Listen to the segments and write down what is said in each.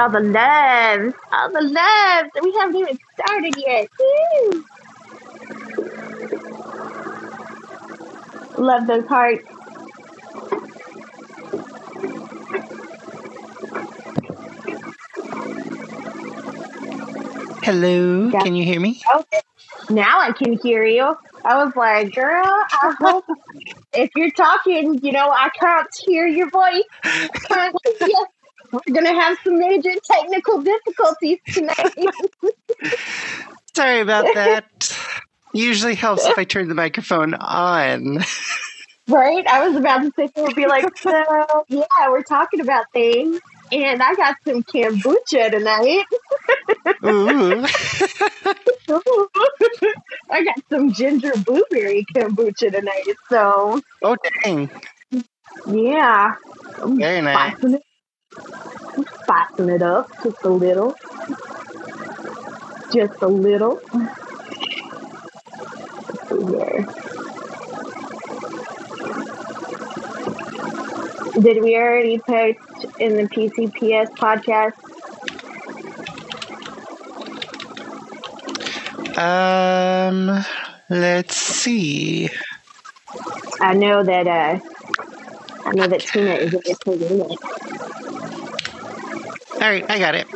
All the loves. All the loves. We haven't even started yet. Woo. Love those hearts. Hello, Yeah. can you hear me? Okay. Now I can hear you. I was like, girl, I hope if you're talking, you know, I can't hear your voice. I can't hear you. We're going to have some major technical difficulties tonight. Sorry about that. Usually helps if I turn the microphone on. right? I was about to say, and be like, so, yeah, we're talking about things. And I got some kombucha tonight. Ooh. I got some ginger blueberry kombucha tonight. So, Oh, dang. yeah. Very nice. Spicing it. Up just a little. Just a little. Yeah. Did we already post in the PCPS podcast? Um, let's see. I know that uh I know that Tina is in it. All right, I got it.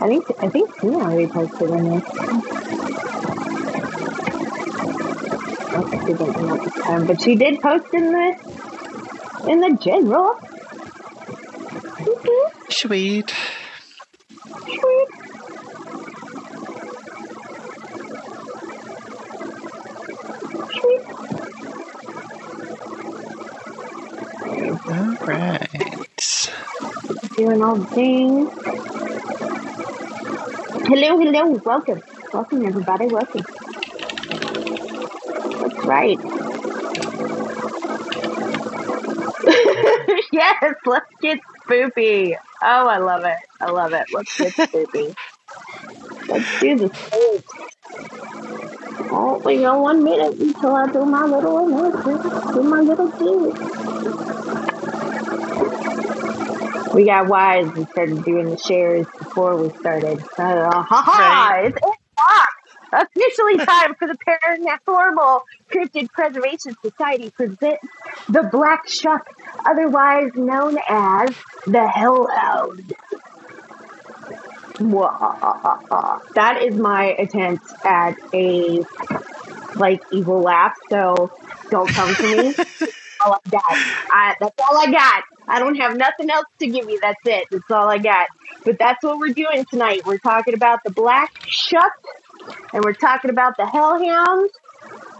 I think I think Tina already posted in it. Oh, she didn't know at the time, but she did post in the in the general. Mhm. Sweet. Sweet. Sweet. All right. Doing all the things. Hello, hello, welcome. Welcome everybody, welcome. That's right. yes, let's get spoopy. Oh, I love it. I love it. Let's get spoopy. let's do the spook. Oh, we got one minute until I do my little announcement. Do my little thing. We got wise and started doing the shares before we started. Uh, ha ha! Right. It's eight o'clock. Officially time for the Paranatural Cryptid Preservation Society presents the Black Shuck, otherwise known as the Hellhound. That is my attempt at a like evil laugh. So don't come to me. all I got. I, that's all I got. I don't have nothing else to give you. That's it. That's all I got. But that's what we're doing tonight. We're talking about the Black Shuck, and we're talking about the Hellhound,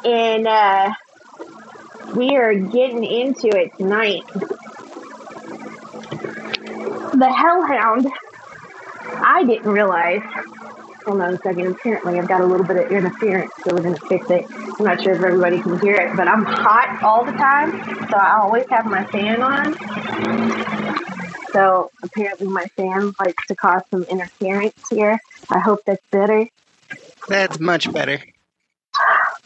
and uh, we are getting into it tonight. The Hellhound. I didn't realize. Hold on a second. Apparently, I've got a little bit of interference, so we're going to fix it. I'm not sure if everybody can hear it, but I'm hot all the time, so I always have my fan on. So apparently, my fan likes to cause some interference here. I hope that's better. That's much better.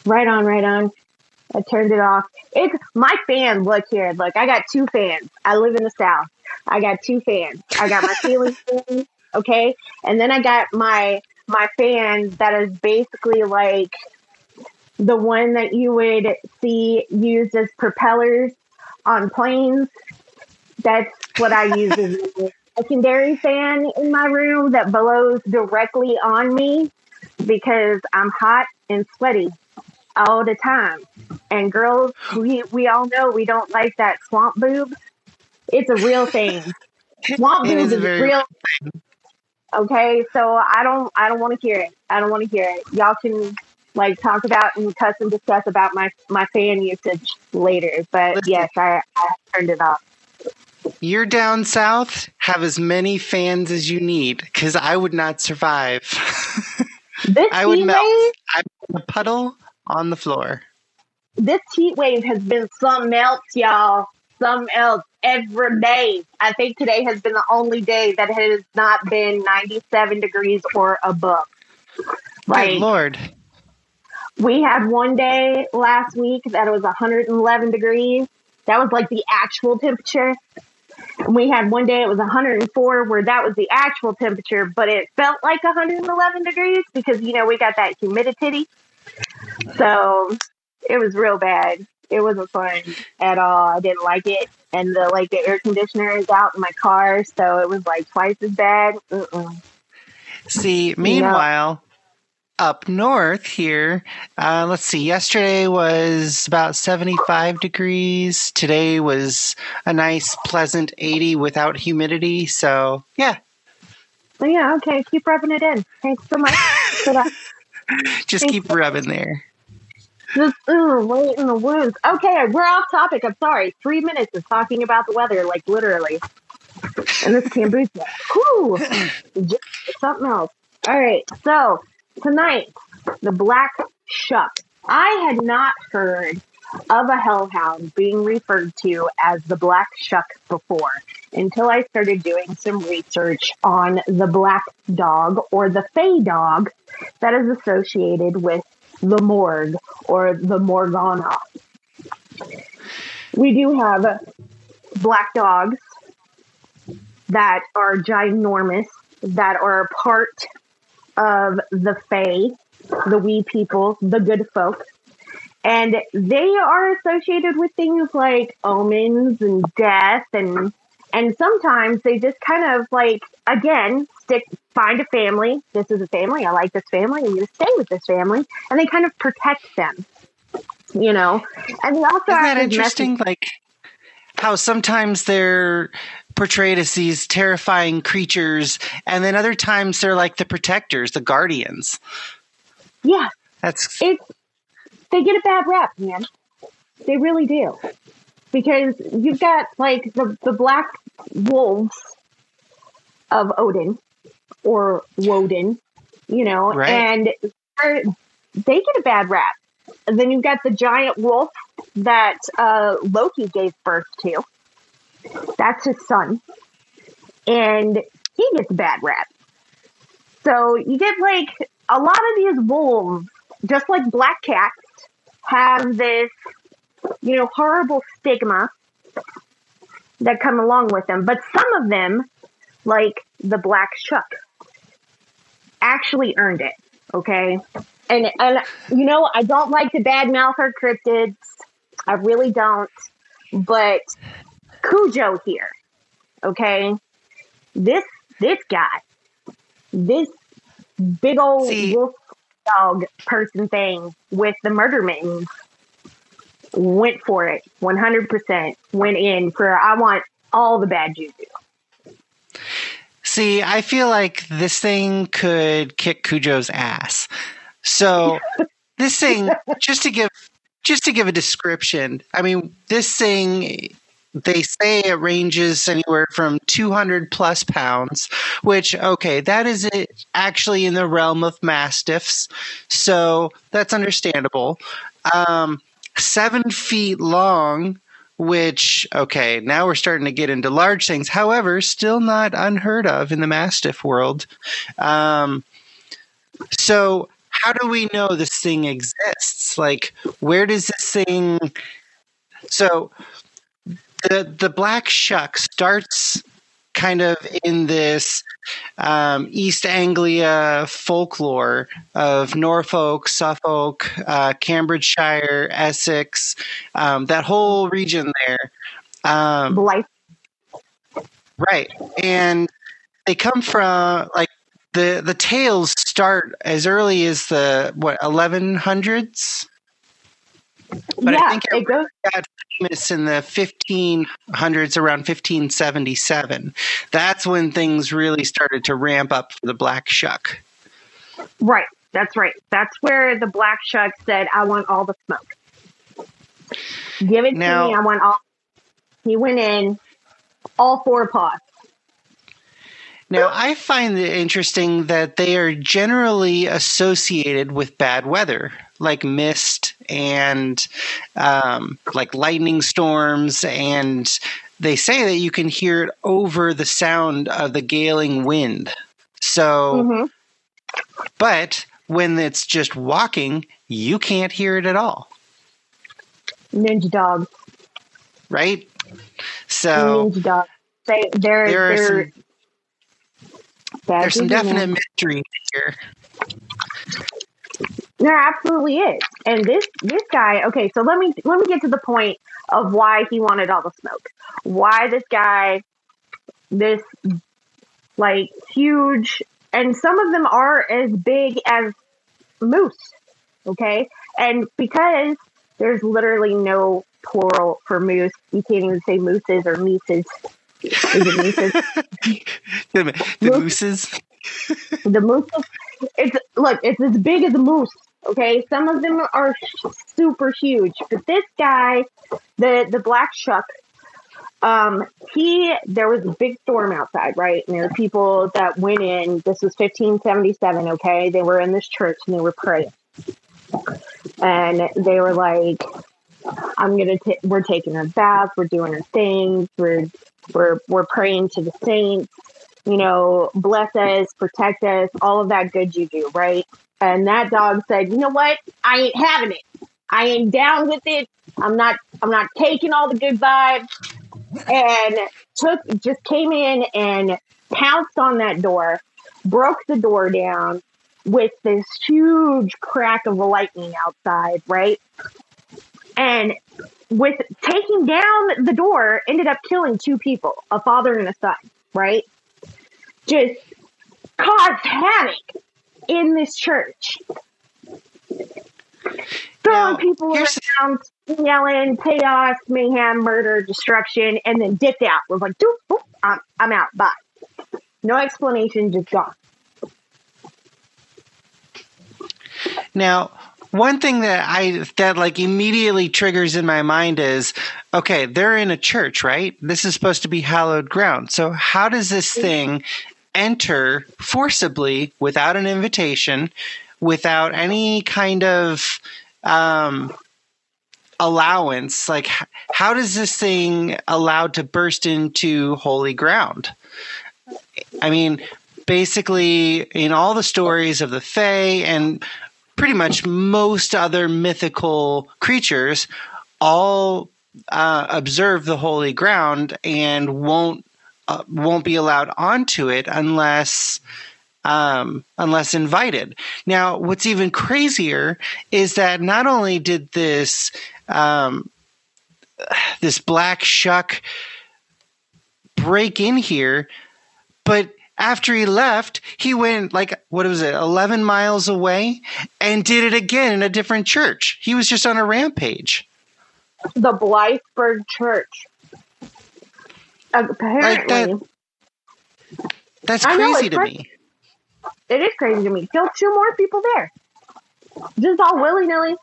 Right on, right on. I turned it off. It's my fan. Look here. Look, I got two fans. I live in the South. I got two fans. I got my ceiling fan, okay, and then I got my my fan that is basically like the one that you would see used as propellers on planes. That's what I use as a secondary fan in my room that blows directly on me because I'm hot and sweaty all the time. And girls, we, we all know we don't like that swamp boob. It's a real thing. Swamp boob is is very- real. Okay, so I don't I don't want to hear it. I don't want to hear it. Y'all can like talk about and cuss and discuss about my my fan usage later. But Listen. yes, I, I turned it off. You're down south. Have as many fans as you need, because I would not survive. This I would melt. wave, I'm a puddle on the floor. this heat wave has been something else, y'all. Something else every day. I think today has been the only day that has not been 97 degrees or above. Good lord. we had one day last week that it was 111 degrees. That was like the actual temperature. And we had one day it was 104 where that was the actual temperature, but it felt like 111 degrees because you know we got that humidity. So it was real bad. It wasn't fun at all. I didn't like it, and the like the air conditioner is out in my car, so it was like twice as bad. Uh-uh. See, meanwhile, up north here, uh, let's see, yesterday was about 75 degrees. Today was a nice, pleasant 80 without humidity. So, yeah. Yeah, okay. Keep rubbing it in. Thanks so much for that. Just keep rubbing there. Just ooh, right in the wounds. Okay, we're off topic. I'm sorry. Three minutes of talking about the weather, like literally. And this kombucha. Whew. Something else. All right. So tonight, the black shuck. I had not heard of a hellhound being referred to as the black shuck before until I started doing some research on the black dog or the fey dog that is associated with the morgue or the Morgana. We do have black dogs that are ginormous, that are part of the Fae, the wee people, the good folk. And they are associated with things like omens and death and and sometimes they just kind of like again stick find a family. This is a family. I like this family. I'm going to stay with this family, and they kind of protect them. You know, and they also Isn't that interesting? Message- like how sometimes they're portrayed as these terrifying creatures, and then other times they're like the protectors, the guardians. Yeah, that's it's they get a bad rap, man. They really do, because you've got like the the black wolves of Odin or Woden, you know, right. and they get a bad rap. And then you've got the giant wolf that uh, Loki gave birth to. That's his son. And he gets a bad rap. So you get like a lot of these wolves, just like black cats, have this, you know, horrible stigma that come along with them. But some of them, like the black shuck, actually earned it. Okay. And, and, you know, I don't like to badmouth our cryptids. I really don't. But Cujo here, okay? This, this guy, this big old See, wolf dog person thing with the murder mittens went for it 100% went in for i want all the bad juju See, I feel like this thing could kick Cujo's ass. So this thing, just to give just to give a description, I mean, this thing they say it ranges anywhere from 200 plus pounds, which, okay, that is actually in the realm of mastiffs. So that's understandable. Um, seven feet long, which okay now we're starting to get into large things however still not unheard of in the mastiff world. Um, so how do we know this thing exists? Like where does this thing so the the black shuck starts kind of in this um, East Anglia folklore of Norfolk, Suffolk, uh, Cambridgeshire, Essex, um, that whole region there. Um, Life. Right. And they come from like the the tales start as early as the what 1100s but yeah, I think it, it goes. got famous in the 1500s, around 1577. That's when things really started to ramp up for the Black Shuck. Right. That's right. That's where the Black Shuck said, I want all the smoke. Give it now, to me. I want all. He went in all four pots. Now, I find it interesting that they are generally associated with bad weather, like mist and um, like lightning storms. And they say that you can hear it over the sound of the galing wind. So, mm-hmm. but when it's just walking, you can't hear it at all. Ninja dog. Right? So, Ninja dog. They, they're, there are some there's some definite mystery here. There absolutely is. And this this guy, okay, so let me let me get to the point of why he wanted all the smoke. Why this guy this like huge and some of them are as big as moose. Okay? And because there's literally no plural for moose, you can't even say mooses or mooses. Mooses? Wait a minute, the mooses. the moose it's look it's as big as a moose okay? Some of them are super huge but this guy the the black shuck um he there was a big storm outside right? And there were people that went in this was 1577 okay? They were in this church and they were praying. And they were like i'm gonna ta- we're taking our bath we're doing our things we're we're we're praying to the saints you know, bless us, protect us, all of that good juju, right? And that dog said, you know what? I ain't having it. I ain't down with it. I'm not, I'm not taking all the good vibes. And took, just came in and pounced on that door, broke the door down with this huge crack of lightning outside, right? And with taking down the door, ended up killing two people, a father and a son, right? just caused havoc in this church. Throwing Now, people around, yelling, chaos, mayhem, murder, destruction, and then dipped out. Was like, doop, boop, I'm, I'm out. Bye. No explanation, just gone. Now, one thing that I that like immediately triggers in my mind is okay, they're in a church, right? This is supposed to be hallowed ground. So how does this mm-hmm. thing enter forcibly without an invitation, without any kind of um allowance? Like how does this thing allowed to burst into holy ground? I mean, basically in all the stories of the Fae and pretty much most other mythical creatures all uh, observe the holy ground and won't uh, won't be allowed onto it unless um, unless invited. Now, what's even crazier is that not only did this um, this black shuck break in here, but after he left, he went like what was it, eleven miles away, and did it again in a different church. He was just on a rampage. The Blythburgh Church. Apparently, That's I know, crazy it's to me. it is crazy to me. Killed two more people there. Just all willy nilly.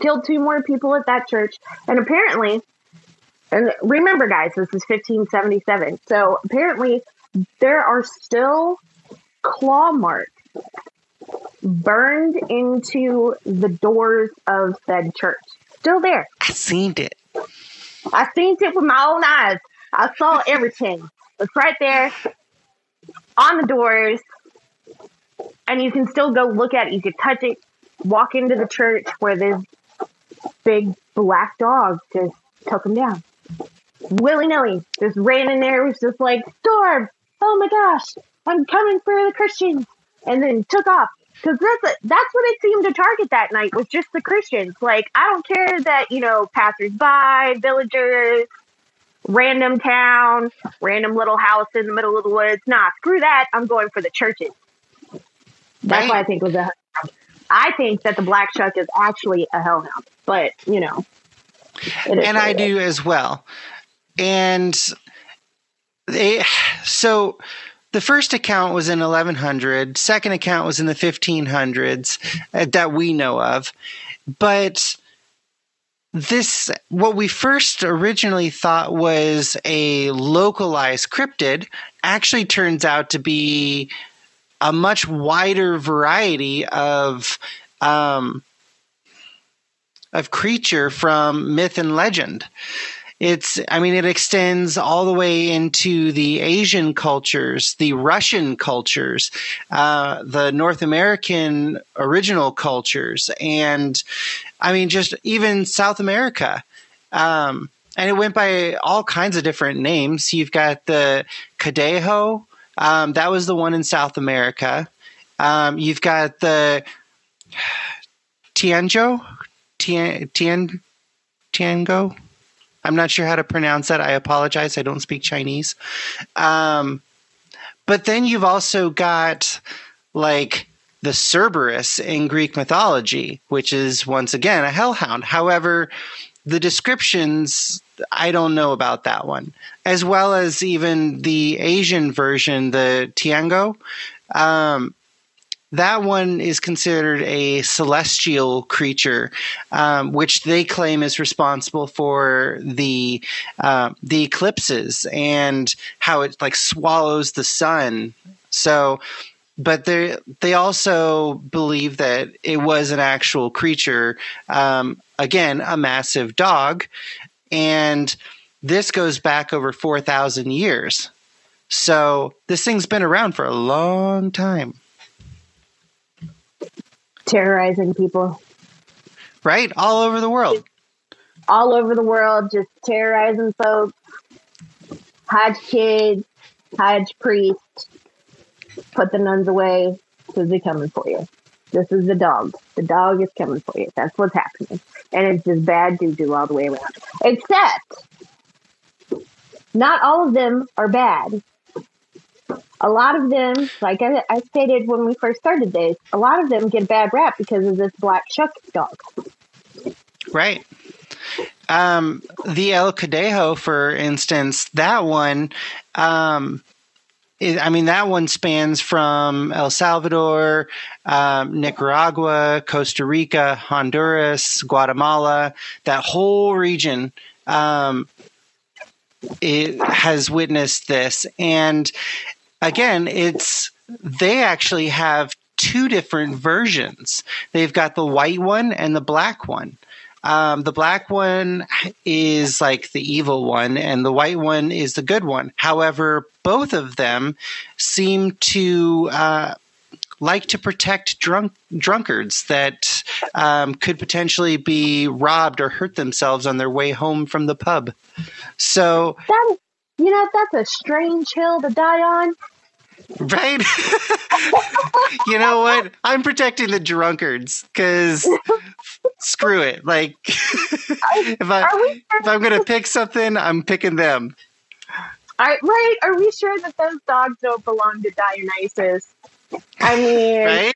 Killed two more people at that church. And apparently, and remember, guys, this is 1577. So apparently, there are still claw marks burned into the doors of said church. Still there. I seen it. I seen it with my own eyes. I saw everything. It's right there on the doors. And you can still go look at it. You can touch it, walk into the church where this big black dog just took him down. Willy nilly. Just ran in there. It was just like, Storm, oh my gosh, I'm coming for the Christians. And then took off. Because that's, that's what it seemed to target that night was just the Christians. Like, I don't care that, you know, passersby, villagers, random town, random little house in the middle of the woods. Nah, screw that. I'm going for the churches. That's Right. why I think was a hellhound. I think that the black shuck is actually a hellhound, but you know, and I do as well. And they, so the first account was in 1100, second account was in the 1500s uh, that we know of. But this, what we first originally thought was a localized cryptid, actually turns out to be a much wider variety of um, of creature from myth and legend. It's, I mean, it extends all the way into the Asian cultures, the Russian cultures, uh, the North American original cultures, and I mean, just even South America. Um, and it went by all kinds of different names. You've got the Cadejo, um, that was the one in South America. Um, you've got the Tianjo, Tian, Tian, Tiangou. I'm not sure how to pronounce that. I apologize. I don't speak Chinese. Um, but then you've also got like the Cerberus in Greek mythology, which is once again a hellhound. However, the descriptions I don't know about that one, as well as even the Asian version, the Tiangou. Um, that one is considered a celestial creature, um, which they claim is responsible for the uh, the eclipses and how it like swallows the sun. So, but they they also believe that it was an actual creature. Um, again, a massive dog, and this goes back over four thousand years. So this thing's been around for a long time terrorizing people. Right? All over the world. All over the world, just terrorizing folks. Hodge kids, Hodge priests, put the nuns away they're coming for you. This is the dog. The dog is coming for you. That's what's happening. And it's just bad doo all the way around. Except, not all of them are bad a lot of them, like I, I, stated when we first started this, a lot of them get bad rap because of this black shuck dog. Right. Um, the El Cadejo, for instance, that one, um, I mean, that one spans from El Salvador, um, Nicaragua, Costa Rica, Honduras, Guatemala, that whole region. Um, it has witnessed this and again, it's they actually have two different versions. They've got the white one and the black one. Um, the black one is like the evil one, and the white one is the good one. However, both of them seem to uh, like to protect drunk drunkards that um, could potentially be robbed or hurt themselves on their way home from the pub. So that you know that's a strange hill to die on. Right? you know what? I'm protecting the drunkards because screw it. Like, if, I, if I'm going to pick something, I'm picking them. I, right? Are we sure that those dogs don't belong to Dionysus? I mean, right?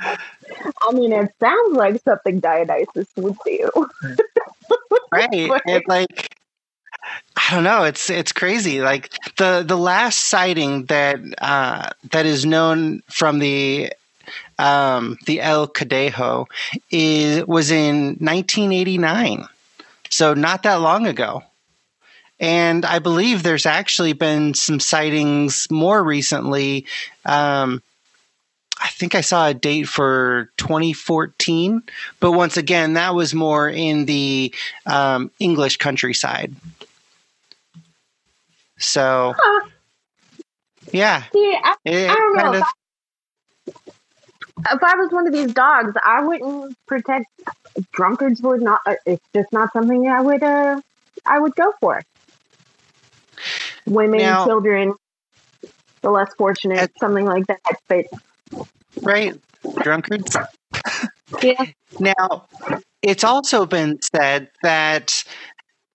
I mean, it sounds like something Dionysus would do. right. like, I don't know. It's it's crazy. Like the the last sighting that uh, that is known from the um, the El Cadejo is was in 1989, so not that long ago. And I believe there's actually been some sightings more recently. Um, I think I saw a date for 2014, but once again, that was more in the um, English countryside. So, huh. yeah. See, I, it, I don't know. If, I, if I was one of these dogs, I wouldn't protect drunkards. Would not. Uh, it's just not something I would. Uh, I would go for. Women, now, children, the less fortunate, at, something like that. But right, drunkards. yeah. Now, it's also been said that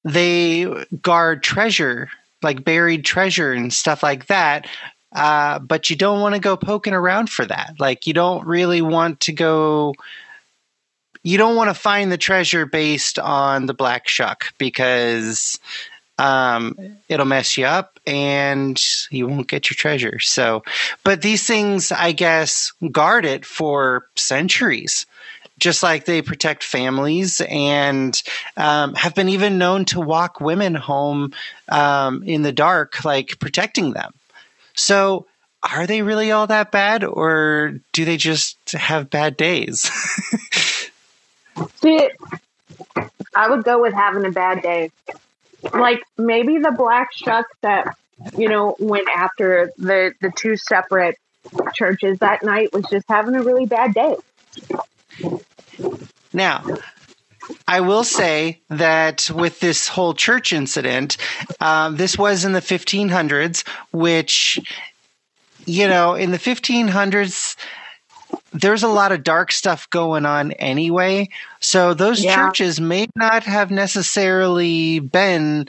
they guard treasure like buried treasure and stuff like that. Uh, but you don't want to go poking around for that. Like you don't really want to go. You don't want to find the treasure based on the black shuck because um, it'll mess you up and you won't get your treasure. So, but these things, I guess, guard it for centuries just like they protect families and um, have been even known to walk women home um, in the dark, like protecting them. So, are they really all that bad, or do they just have bad days? See, I would go with having a bad day. Like maybe the black shuck that you know went after the the two separate churches that night was just having a really bad day. Now, I will say that with this whole church incident, um, this was in the 1500s, which, you know, in the 1500s, there's a lot of dark stuff going on anyway. So those Yeah. churches may not have necessarily been,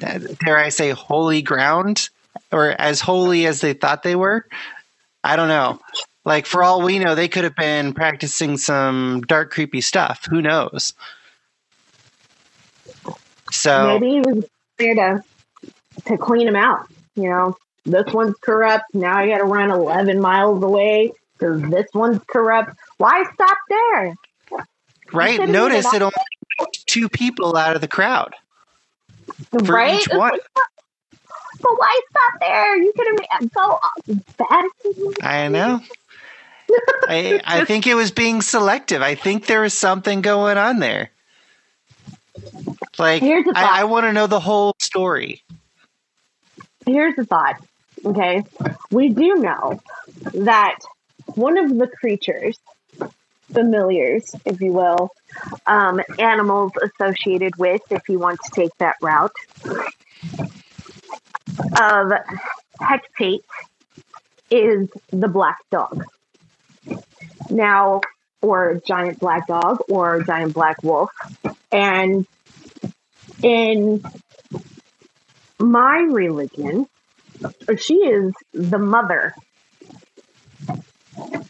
uh, dare I say, holy ground or as holy as they thought they were. I don't know. Like for all we know, they could have been practicing some dark, creepy stuff. Who knows? So Maybe he was there to to clean them out. You know, this one's corrupt. Now I got to run 11 miles away because this one's corrupt. Why stop there? right, notice it only two people out of the crowd for right? each one. but why stop there? You could have uh, go bad. I know. I, I think it was being selective. I think there was something going on there. Like Here's the. I, I want to know the whole story. Here's the thought. Okay, we do know that one of the creatures, familiars, if you will, um, animals associated with, if you want to take that route, of Hecate is the black dog. Now, or giant black dog, or giant black wolf. And in my religion, she is the mother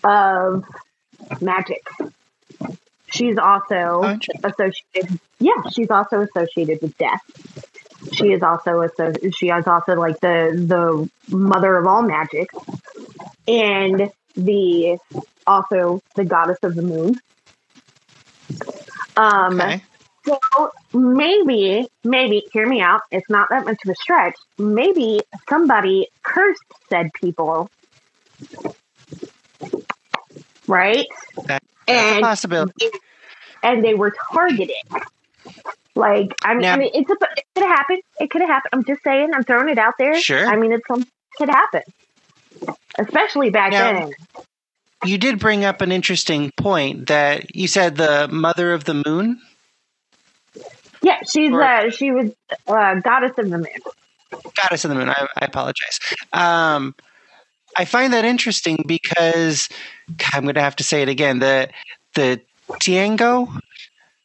of magic. She's also associated. Yeah, she's also associated with death. She is also a she is also like the the mother of all magic, and the also the goddess of the moon. Um, Okay. so maybe, maybe, hear me out. It's not that much of a stretch. Maybe somebody cursed said people, right? That- That's a And possibility. and they were targeted. Like, I mean, Now- I mean it's a, it could have happened. It could have happened. I'm just saying. I'm throwing it out there. Sure. I mean, it's some could happen, especially back Now- then. You did bring up an interesting point that you said the mother of the moon. Yeah, she's Or- uh, she was uh, goddess of the moon. goddess of the moon. I, I apologize. Um, I find that interesting because I'm going to have to say it again. The the Tiangou.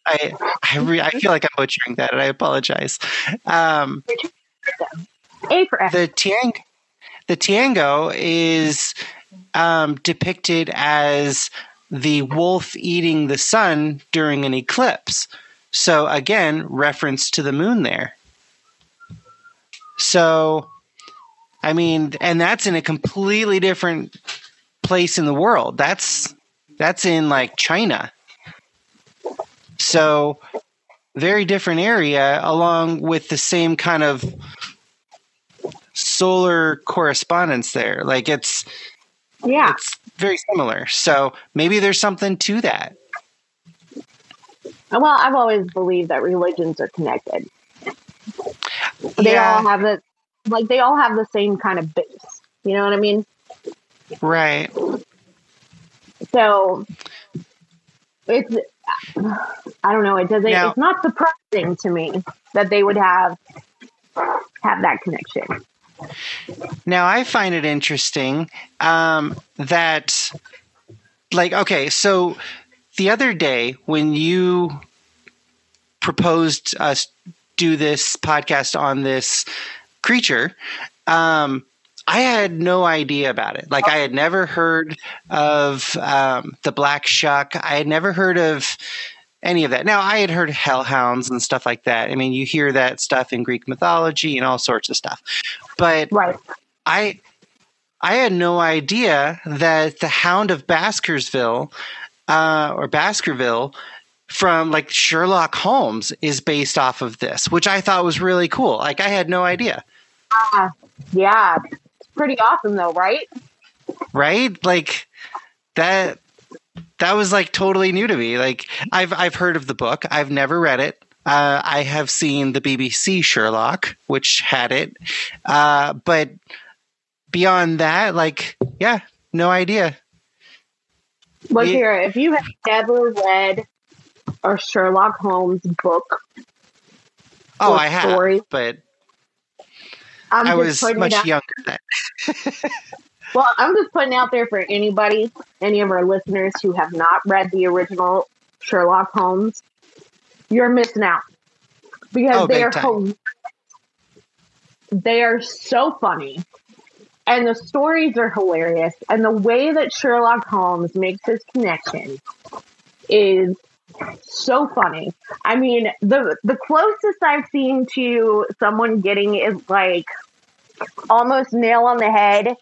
I I, re, I feel like I'm butchering that, and I apologize. Um, A for F. the Tiang the Tiangou is um, depicted as the wolf eating the sun during an eclipse. So again, reference to the moon there. So, I mean, and that's in a completely different place in the world. That's that's in like China. So, very different area, along with the same kind of solar correspondence there. Like it's yeah, it's very similar. So maybe there's something to that. well, I've always believed that religions are connected. They yeah, all have the like they all have the same kind of base. You know what I mean? Right. So it's I don't know. It doesn't. Now- it's not surprising to me that they would have have that connection. Now I find it interesting um, that, like, okay, so the other day when you proposed us do this podcast on this creature, um, I had no idea about it. Like, I had never heard of um, the black shuck. I had never heard of any of that. Now, I had heard hellhounds and stuff like that. I mean, you hear that stuff in Greek mythology and all sorts of stuff. But Right. I I had no idea that the Hound of Baskerville uh, or Baskerville from like Sherlock Holmes is based off of this, which I thought was really cool. Like I had no idea, Yeah. Pretty awesome though, right? right? Like that that was like totally new to me. Like I've I've heard of the book, I've never read it. Uh, I have seen the BBC Sherlock, which had it, uh, but beyond that, like, yeah, no idea. Look here, if you have never read a Sherlock Holmes book. Oh, I have, story. but I'm I was much out- younger then. Well, I'm just putting out there for anybody, any of our listeners who have not read the original Sherlock Holmes, you're missing out because Oh, they are they are so funny, and the stories are hilarious, and the way that Sherlock Holmes makes his connection is so funny. I mean, the the closest I've seen to someone getting is like almost nail on the head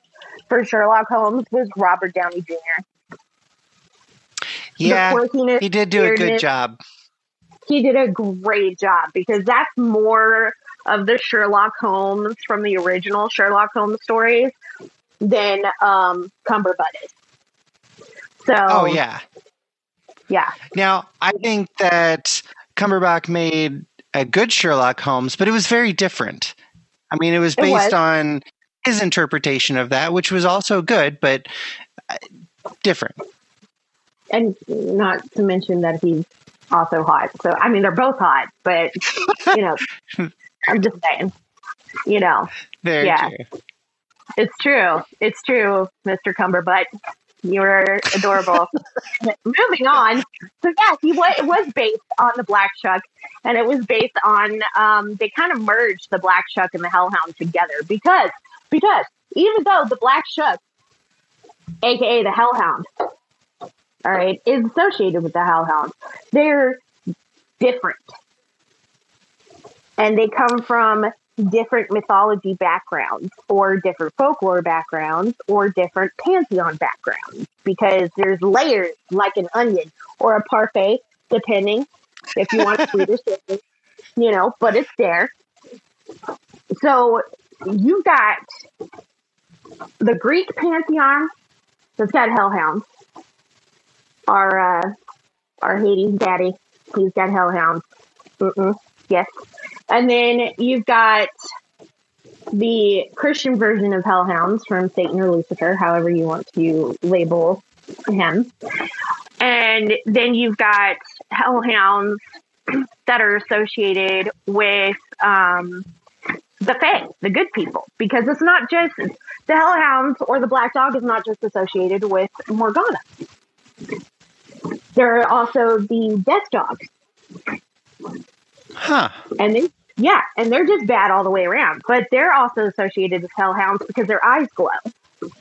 for Sherlock Holmes was Robert Downey Jr. Yeah, he did do a good job. He did a great job because that's more of the Sherlock Holmes from the original Sherlock Holmes stories than um, Cumberbatch is. So, Oh yeah. Yeah, Now I think that Cumberbatch made a good Sherlock Holmes, but it was very different. I mean, it was It based was. on his interpretation of that, which was also good, but uh, different. and not to mention that he's also hot. So, I mean, they're both hot, but you know, I'm just saying, you know, Very Yeah. true. It's true. It's true, Mr. Cumberbutt. You're adorable. Moving on. So yeah, he was it was based on the Black Shuck, and it was based on um, they kind of merged the Black Shuck and the Hellhound together because because even though the Black Shuck, aka the Hellhound, all right, is associated with the Hellhound, they're different, and they come from different mythology backgrounds or different folklore backgrounds or different pantheon backgrounds because there's layers like an onion or a parfait depending if you want sweet or savory you know but it's there. So you got the greek pantheon that's got hellhounds our uh our hades daddy. He's got hellhounds Mm-mm. yes and then you've got the Christian version of Hellhounds from Satan or Lucifer, however you want to label him. And then you've got Hellhounds that are associated with um, the Fae, the good people, because it's not just the Hellhounds or the Black Dog is not just associated with Morgana. There are also the Death Dogs Huh. and they yeah, and they're just bad all the way around. But they're also associated with hellhounds because their eyes glow.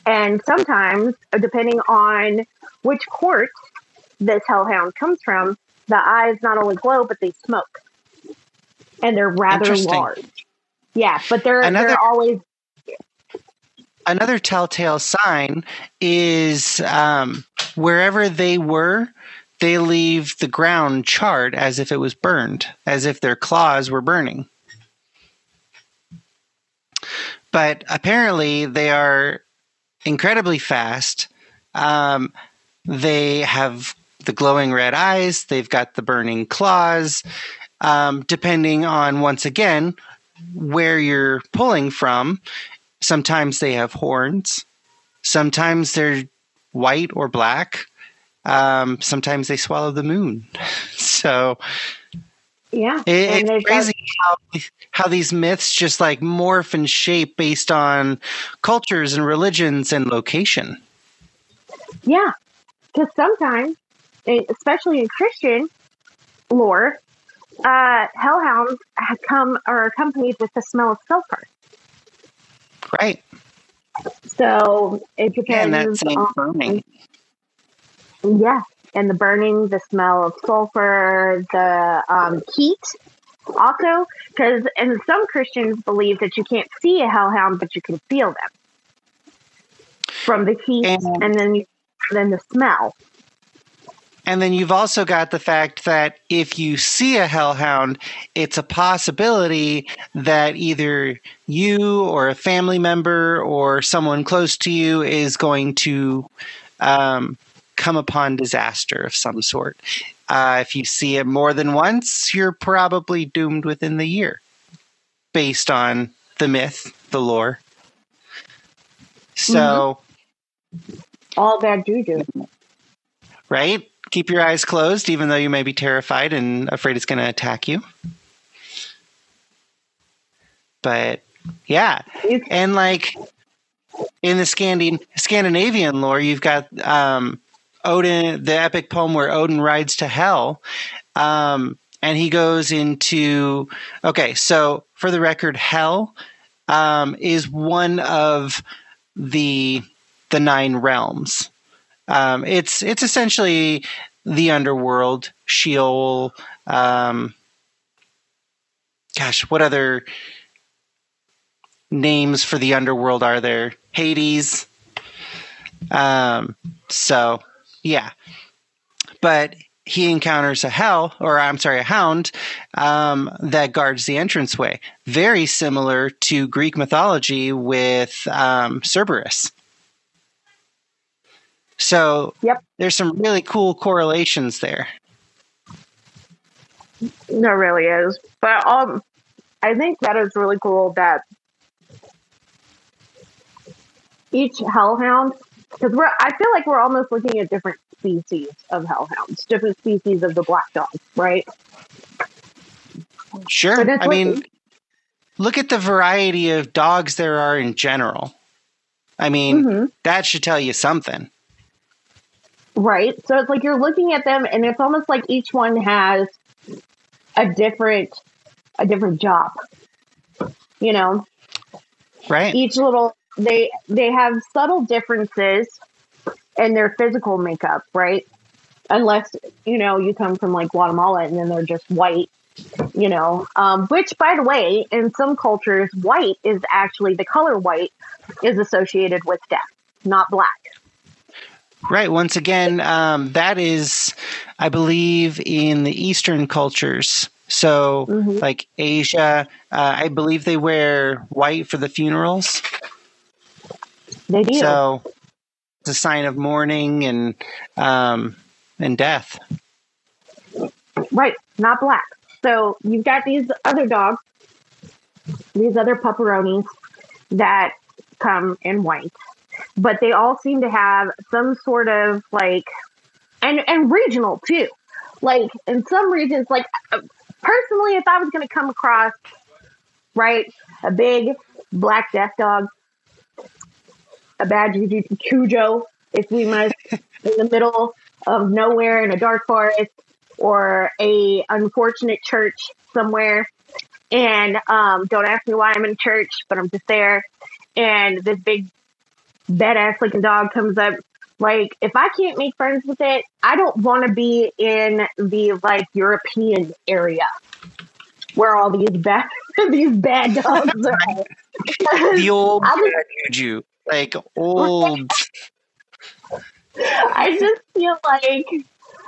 And sometimes, depending on which court this hellhound comes from, the eyes not only glow but they smoke, and they're rather large. Yeah, but they're Another- they're always Another telltale sign is um, wherever they were, they leave the ground charred as if it was burned, as if their claws were burning. But apparently, they are incredibly fast. Um, they have the glowing red eyes, they've got the burning claws. Um, depending on, once again, where you're pulling from, sometimes they have horns, sometimes they're white or black. Um, sometimes they swallow the moon. So yeah. it, and they've crazy how, how these myths just like morph and shape based on cultures and religions and location. Yeah, because sometimes, eh, especially in Christian lore, uh, hellhounds have come are accompanied with the smell of sulfur. Right. So it And depends that same on burning. Yeah, and the burning, the smell of sulfur, the um, heat. Also, because and some Christians believe that you can't see a hellhound, but you can feel them from the heat, And- and then you, then the smell. And then you've also got the fact that if you see a hellhound, it's a possibility that either you or a family member or someone close to you is going to um, come upon disaster of some sort. Uh, if you see it more than once, you're probably doomed within the year, based on the myth, the lore. So All bad juju. right? keep your eyes closed, even though you may be terrified and afraid it's going to attack you. But yeah, and like in the Scandin- Scandinavian lore, you've got um, Odin, the epic poem where Odin rides to hell. Um, and he goes into, okay, so for the record, hell um, is one of the the nine realms. Um, it's it's essentially the underworld, Sheol. Um, gosh, what other names for the underworld are there? Hades. Um, so yeah, but he encounters a hell, or I'm sorry, a hound um, that guards the entranceway. Very similar to Greek mythology with um, Cerberus. So yep. there's some really cool correlations there. There really is, but um, I think that is really cool that each hellhound, because we're I feel like we're almost looking at different species of hellhounds, different species of the black dog, right? Sure. I mean, look at the variety of dogs there are in general. I mean, mm-hmm. that should tell you something. Right. So it's like you're looking at them and it's almost like each one has a different a different job. You know? Right. Each little they they have subtle differences in their physical makeup, right? Unless, you know, you come from like Guatemala and then they're just white, you know. Um, which by the way, in some cultures, white is actually the color white is associated with death, not black. Right. Once again, um, that is, I believe, in the Eastern cultures. So, mm-hmm. like Asia, uh, I believe they wear white for the funerals. They do. So, it's a sign of mourning and um, and death. Right, not black. So you've got these other dogs, these other pepperonis that come in white but they all seem to have some sort of like and and regional too like in some regions like uh, personally if i was going to come across right a big black death dog a bad juju cujo if we must in the middle of nowhere in a dark forest or a unfortunate church somewhere and um, don't ask me why i'm in church but i'm just there and this big badass looking dog comes up. Like, if I can't make friends with it, I don't want to be in the like European area where all these bad these bad dogs are. the old bad juju, like old. I just feel like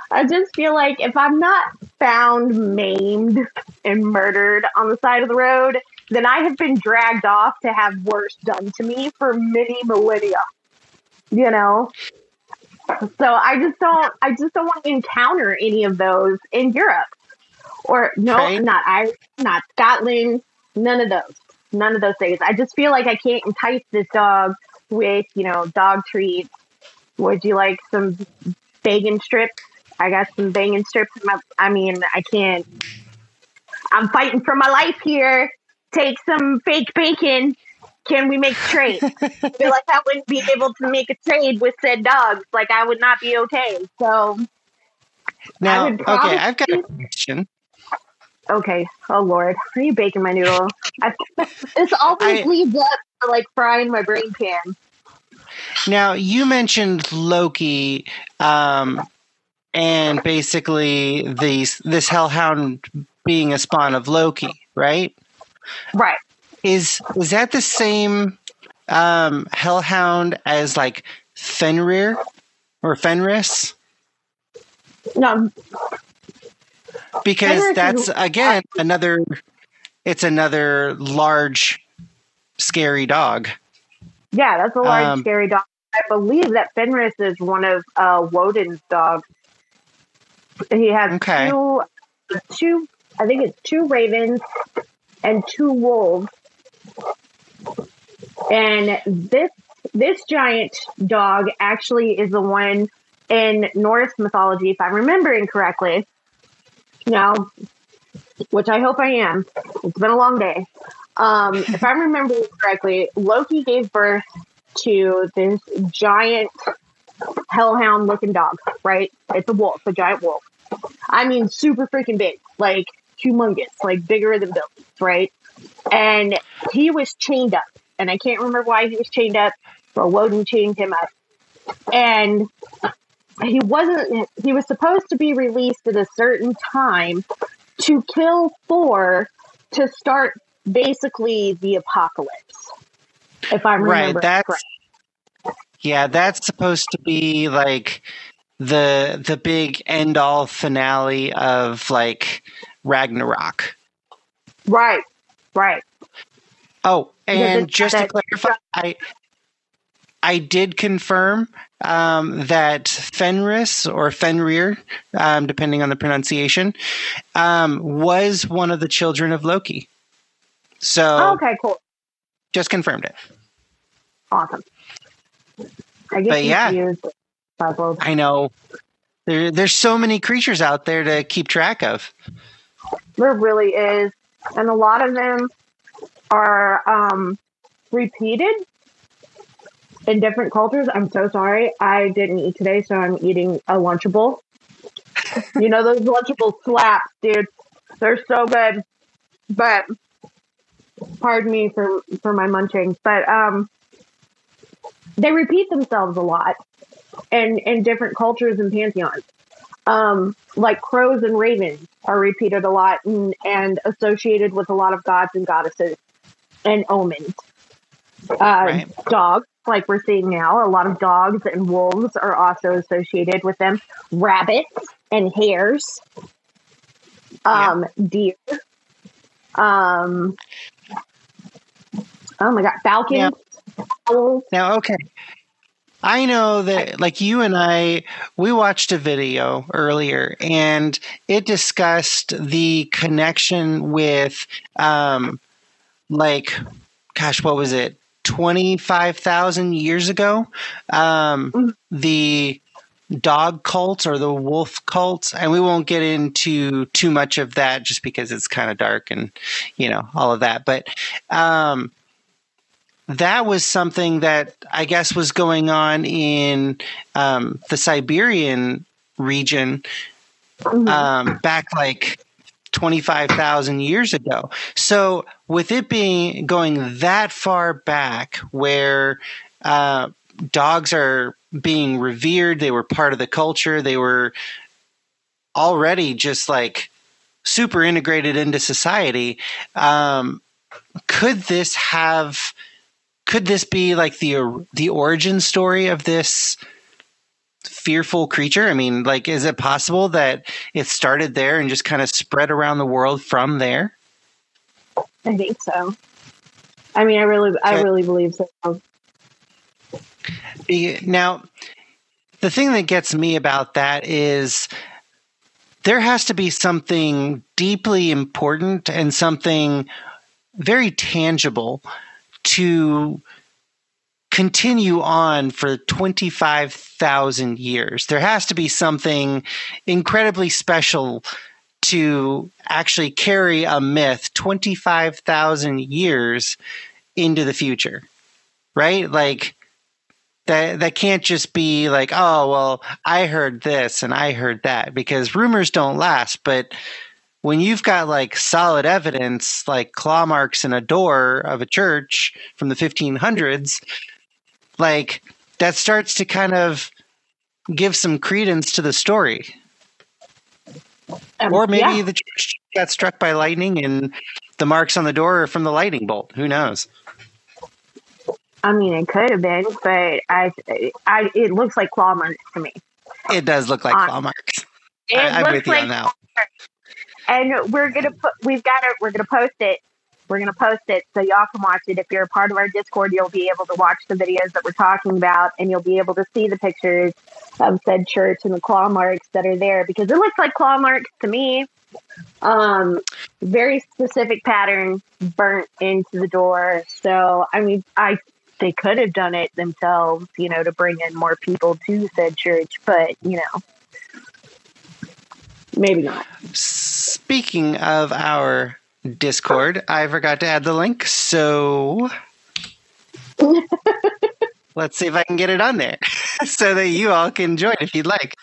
I just feel like if I'm not found maimed and murdered on the side of the road, then I have been dragged off to have worse done to me for many millennia. You know? So I just don't I just don't want to encounter any of those in Europe. Or no, right. not I not Scotland, none of those. None of those things. I just feel like I can't entice this dog with, you know, dog treats. Would you like some bacon strips? I got some bacon strips. My, I mean, I can't. I'm fighting for my life here take some fake bacon. Can we make trade? I feel like I wouldn't be able to make a trade with said dogs. Like I would not be okay. So now, okay, I've got a question. Okay. Oh Lord, are you baking my noodle? I, this always I, leads up to like frying my brain pan. Now you mentioned Loki, um, and basically these this hellhound being a spawn of Loki, right? Right. Is is that the same um, hellhound as like Fenrir or Fenris? No. Because that's again another it's another large scary dog. Yeah, that's a large um, scary dog. I believe that Fenris is one of uh, Woden's dogs. He has okay. two, two. I think it's two ravens and two wolves. And this this giant dog actually is the one in Norse mythology, if I'm remembering correctly, now, which I hope I am, it's been a long day. Um, if I'm remembering correctly, Loki gave birth to this giant hellhound looking dog, right? It's a wolf, a giant wolf. I mean, super freaking big, like humongous, like bigger than buildings, right? And he was chained up, and I can't remember why he was chained up, but Woden chained him up. And he wasn't, he was supposed to be released at a certain time to kill Thor to start basically the apocalypse. If I remember right, that's yeah, that's supposed to be like the the big end all finale of like Ragnarok. Right, right. Oh, and just to clarify, I I did confirm um, that Fenris or Fenrir, um, depending on the pronunciation, um, was one of the children of Loki. So Oh, okay, cool. just confirmed it. Awesome. I get But yeah. I know there, there's so many creatures out there to keep track of. There really is. And a lot of them are um, repeated in different cultures. I'm so sorry. I didn't eat today, so I'm eating a Lunchable. you know, those Lunchable slaps, dude. They're so good. But, pardon me for, for my munching. But um, they repeat themselves a lot in, in different cultures and pantheons. Um, like crows and ravens are repeated a lot and, and associated with a lot of gods and goddesses and omens. Uh, Right. Dogs, like we're seeing now, a lot of dogs and wolves are also associated with them. Rabbits and hares, um, deer, um, oh my god, falcons, owls. Now, okay. I know that, like you and I, we watched a video earlier and it discussed the connection with, um, like, gosh, what was it? 25,000 years ago? Um, Mhm. the dog cult or the wolf cult. And we won't get into too much of that just because it's kind of dark and, you know, all of that. But, um, that was something that I guess was going on in um, the Siberian region Mhm. um, back like 25,000 years ago. So, with it being going that far back where uh, dogs are being revered, they were part of the culture, they were already just like super integrated into society. Um, could this have could this be like the the origin story of this fearful creature? I mean, like, is it possible that it started there and just kind of spread around the world from there? I think so. I mean, I really, I really believe so. Now, the thing that gets me about that is there has to be something deeply important and something very tangible to continue on for 25,000 years. There has to be something incredibly special to actually carry a myth 25,000 years into the future. Right? Like that that can't just be like, "Oh, well, I heard this and I heard that" because rumors don't last, but when you've got like solid evidence like claw marks in a door of a church from the 1500s like that starts to kind of give some credence to the story Um, or maybe yeah. the church got struck by lightning and the marks on the door are from the lightning bolt who knows I mean, it could have been, but I, I, it looks like claw marks to me. it does look like Uh, claw marks It I, i'm looks with you on that and we're gonna put, we've got it. We're gonna post it. We're gonna post it so y'all can watch it. If you're a part of our Discord, you'll be able to watch the videos that we're talking about, and you'll be able to see the pictures of said church and the claw marks that are there because it looks like claw marks to me. Um, very specific pattern burnt into the door. So I mean, I they could have done it themselves, you know, to bring in more people to said church, but you know, maybe not. Speaking of our Discord, I forgot to add the link, so let's see if I can get it on there so that you all can join if you'd like.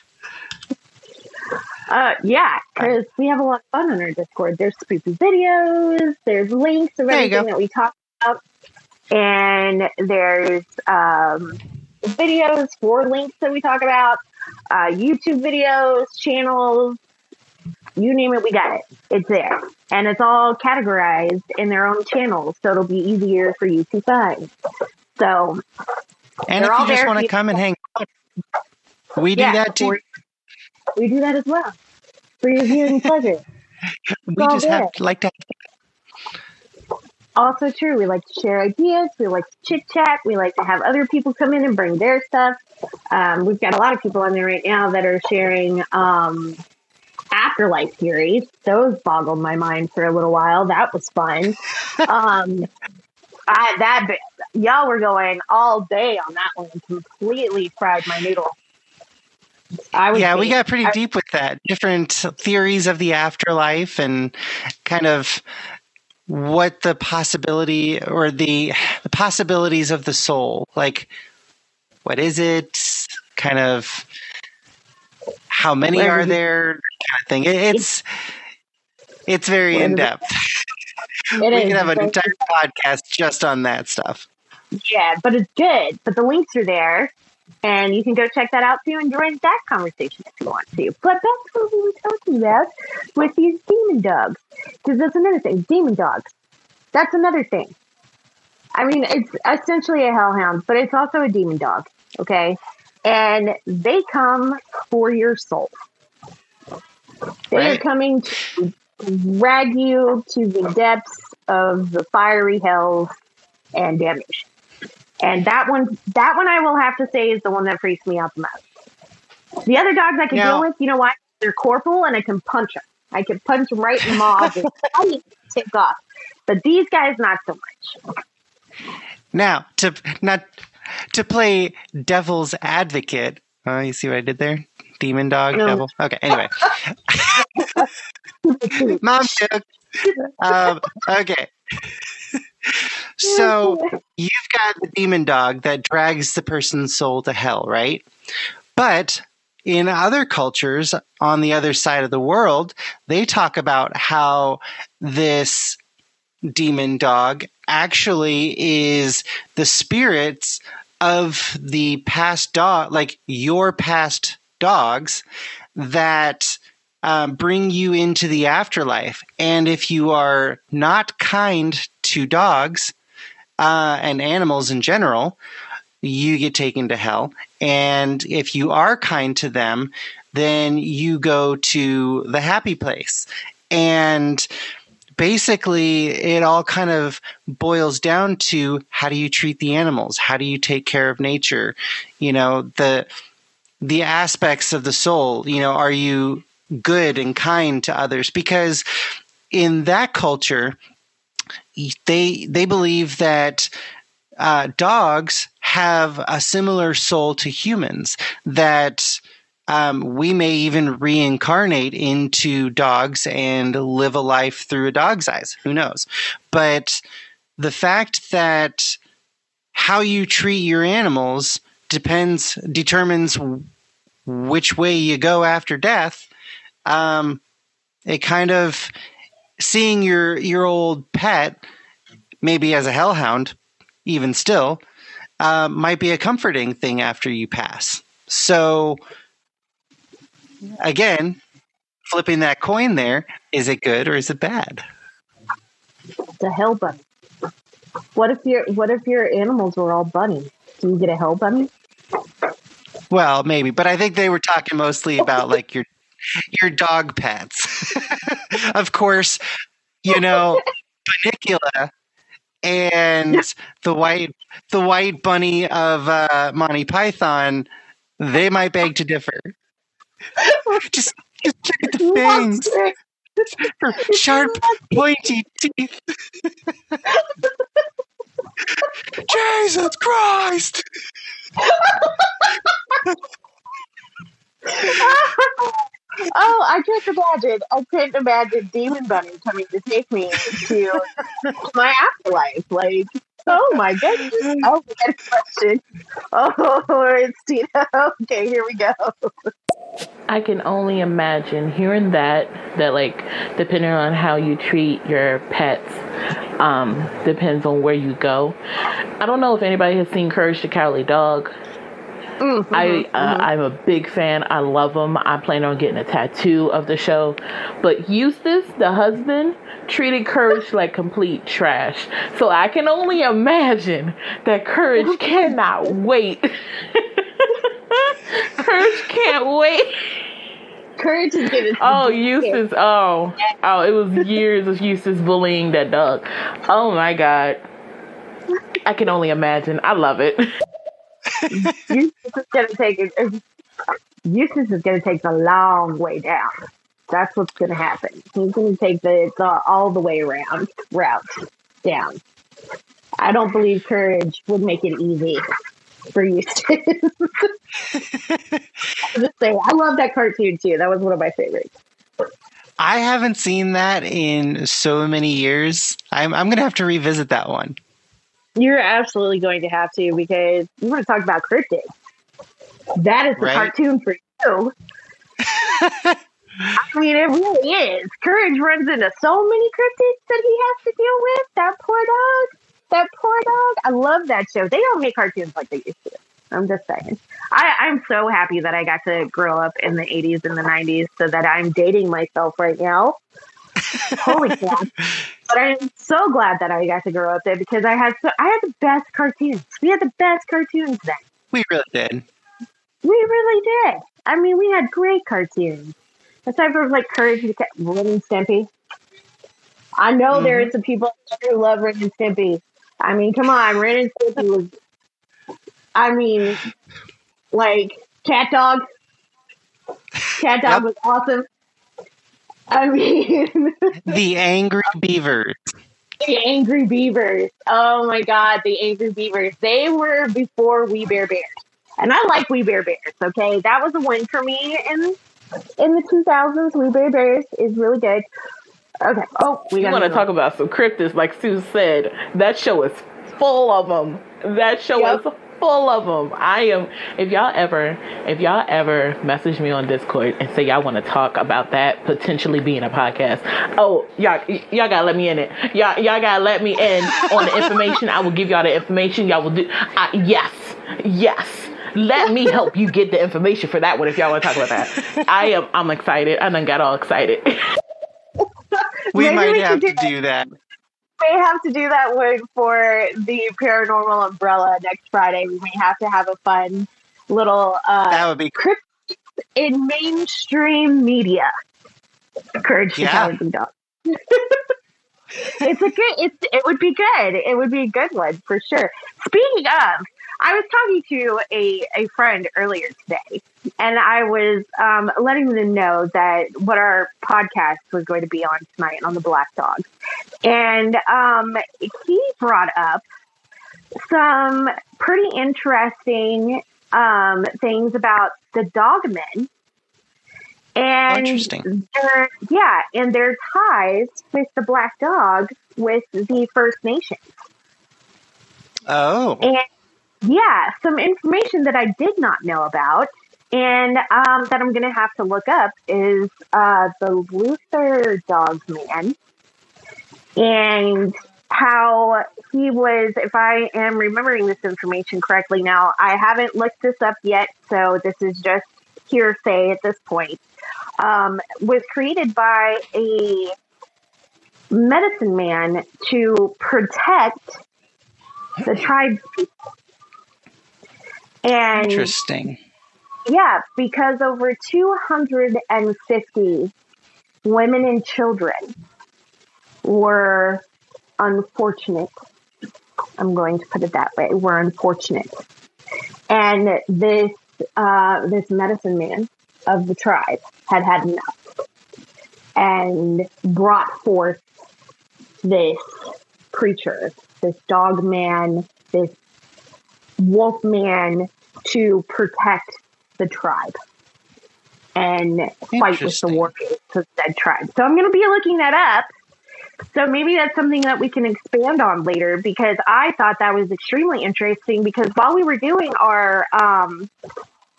Uh, yeah, because we have a lot of fun on our Discord. There's spooky videos, there's links of everything that we talk about, and there's um, videos for links that we talk about, uh, YouTube videos, channels, you name it, we got it. It's there. And it's all categorized in their own channels, so it'll be easier for you to find. So, and if you just want to come and hang out, we do yeah, that too. We do that as well for your viewing pleasure. we just have, like to also true. We like to share ideas. We like to chit chat. We like to have other people come in and bring their stuff. Um, we've got a lot of people on there right now that are sharing um, afterlife theories. Those boggled my mind for a little while. That was fun. um, I, that y'all were going all day on that one. Completely fried my noodle. yeah, we got pretty I, deep with that. Different theories of the afterlife and kind of what the possibility or the, the possibilities of the soul. Like, what is it? Kind of how many are there? Kind of thing. it's it's very in depth. we can have an entire podcast just on that stuff. Yeah, but it's good. But the links are there, and you can go check that out too and join that conversation if you want to. But that's what we were talking about with these demon dogs, because that's another thing. Demon dogs. That's another thing. I mean, it's essentially a hellhound, but it's also a demon dog. Okay, and they come for your soul. They right. are coming to drag you to the depths of the fiery hells and damnation. And that one, that one, I will have to say is the one that freaks me out the most. The other dogs I can now, deal with, you know why? They're corporal, and I can punch them. I can punch them right in the maw and take off. But these guys, not so much. Now, to not to play devil's advocate. Oh, you see what I did there? Demon dog, no. devil. Okay, anyway. Mom. Um, okay. so you've got the demon dog that drags the person's soul to hell, right? But in other cultures on the other side of the world, they talk about how this demon dog actually is the spirits of the past dog, like your past dogs that um, bring you into the afterlife. And if you are not kind to dogs uh, and animals in general, you get taken to hell. And if you are kind to them, then you go to the happy place. And basically it all kind of boils down to how do you treat the animals how do you take care of nature you know the the aspects of the soul you know are you good and kind to others because in that culture they they believe that uh, dogs have a similar soul to humans that um, we may even reincarnate into dogs and live a life through a dog's eyes. Who knows? But the fact that how you treat your animals depends determines which way you go after death. Um, it kind of seeing your your old pet maybe as a hellhound, even still, uh, might be a comforting thing after you pass. So again, flipping that coin there, is it good or is it bad? The hell bunny. What if your what if your animals were all bunnies? Do you get a hell bunny? Well, maybe, but I think they were talking mostly about like your your dog pets. of course, you know, Bunnicula and the white the white bunny of uh, Monty Python, they might beg to differ just, just at the fangs. Sharp, pointy teeth. Jesus Christ! Oh, I can't imagine. I can't imagine Demon Bunny coming to take me to my afterlife. Like, oh my goodness. Oh, we question. Oh, it's Tina. Okay, here we go. I can only imagine hearing that, that like, depending on how you treat your pets, um, depends on where you go. I don't know if anybody has seen Courage the Cowardly Dog. Mm-hmm, I uh, mm-hmm. I'm a big fan. I love them. I plan on getting a tattoo of the show. But Eustace, the husband, treated Courage like complete trash. So I can only imagine that Courage cannot wait. Courage can't wait. Courage is getting. Oh, Eustace. Oh, oh, it was years of Eustace bullying that dog. Oh my god. I can only imagine. I love it. Eustace is gonna take it. Eustace is gonna take the long way down. That's what's gonna happen. He's gonna take the, the all the way around route down. I don't believe courage would make it easy for Eustace. just say, I love that cartoon too. That was one of my favorites. I haven't seen that in so many years. I'm I'm gonna have to revisit that one. You're absolutely going to have to because you want to talk about cryptids. That is the right? cartoon for you. I mean, it really is. Courage runs into so many cryptids that he has to deal with. That poor dog. That poor dog. I love that show. They don't make cartoons like they used to. I'm just saying. I, I'm so happy that I got to grow up in the 80s and the 90s so that I'm dating myself right now. Holy crap! But I'm so glad that I got to grow up there because I had so I had the best cartoons. We had the best cartoons then. We really did. We really did. I mean, we had great cartoons. Aside from like Courage the Cat, Ren and Stimpy. I know mm-hmm. there are some people who love Ren and Stimpy. I mean, come on, Ren and Stimpy was. I mean, like Cat Dog. Cat Dog yep. was awesome. I mean, the Angry Beavers. The Angry Beavers. Oh my God, the Angry Beavers. They were before We Bare Bears, and I like We Bare Bears. Okay, that was a win for me in in the 2000s. We Bare Bears is really good. Okay. Oh, we want to talk about some cryptids, like Sooth said. That show is full of them. That show yep. is full of them. I am. If y'all ever, if y'all ever message me on Discord and say y'all want to talk about that potentially being a podcast, oh y'all, y'all gotta let me in it. Y'all, y'all gotta let me in on the information. I will give y'all the information. Y'all will do. Uh, yes, yes. Let me help you get the information for that one if y'all want to talk about that. I am. I'm excited. I done got all excited. we Maybe might we have to do that may have to do that one for the paranormal umbrella next Friday. We may have to have a fun little uh, that would be crypt in mainstream media. Courage yeah. to dog. it's a good. It's it would be good. It would be a good one for sure. Speaking of, I was talking to a, a friend earlier today, and I was um, letting them know that what our podcast was going to be on tonight on the Black Dog. And um, he brought up some pretty interesting um, things about the dogmen. And interesting. Their, yeah, and their ties with the Black Dog with the First Nations. Oh. And yeah, some information that I did not know about and um, that I'm going to have to look up is uh, the Luther Dog Man and how he was, if I am remembering this information correctly now, I haven't looked this up yet, so this is just hearsay at this point, um, was created by a medicine man to protect the tribes people. And interesting. Yeah, because over 250 women and children were unfortunate. I'm going to put it that way. Were unfortunate, and this uh, this medicine man of the tribe had had enough and brought forth this creature, this dog man, this wolf man to protect the tribe and fight with the warriors of said tribe. So I'm going to be looking that up. So maybe that's something that we can expand on later because I thought that was extremely interesting because while we were doing our um,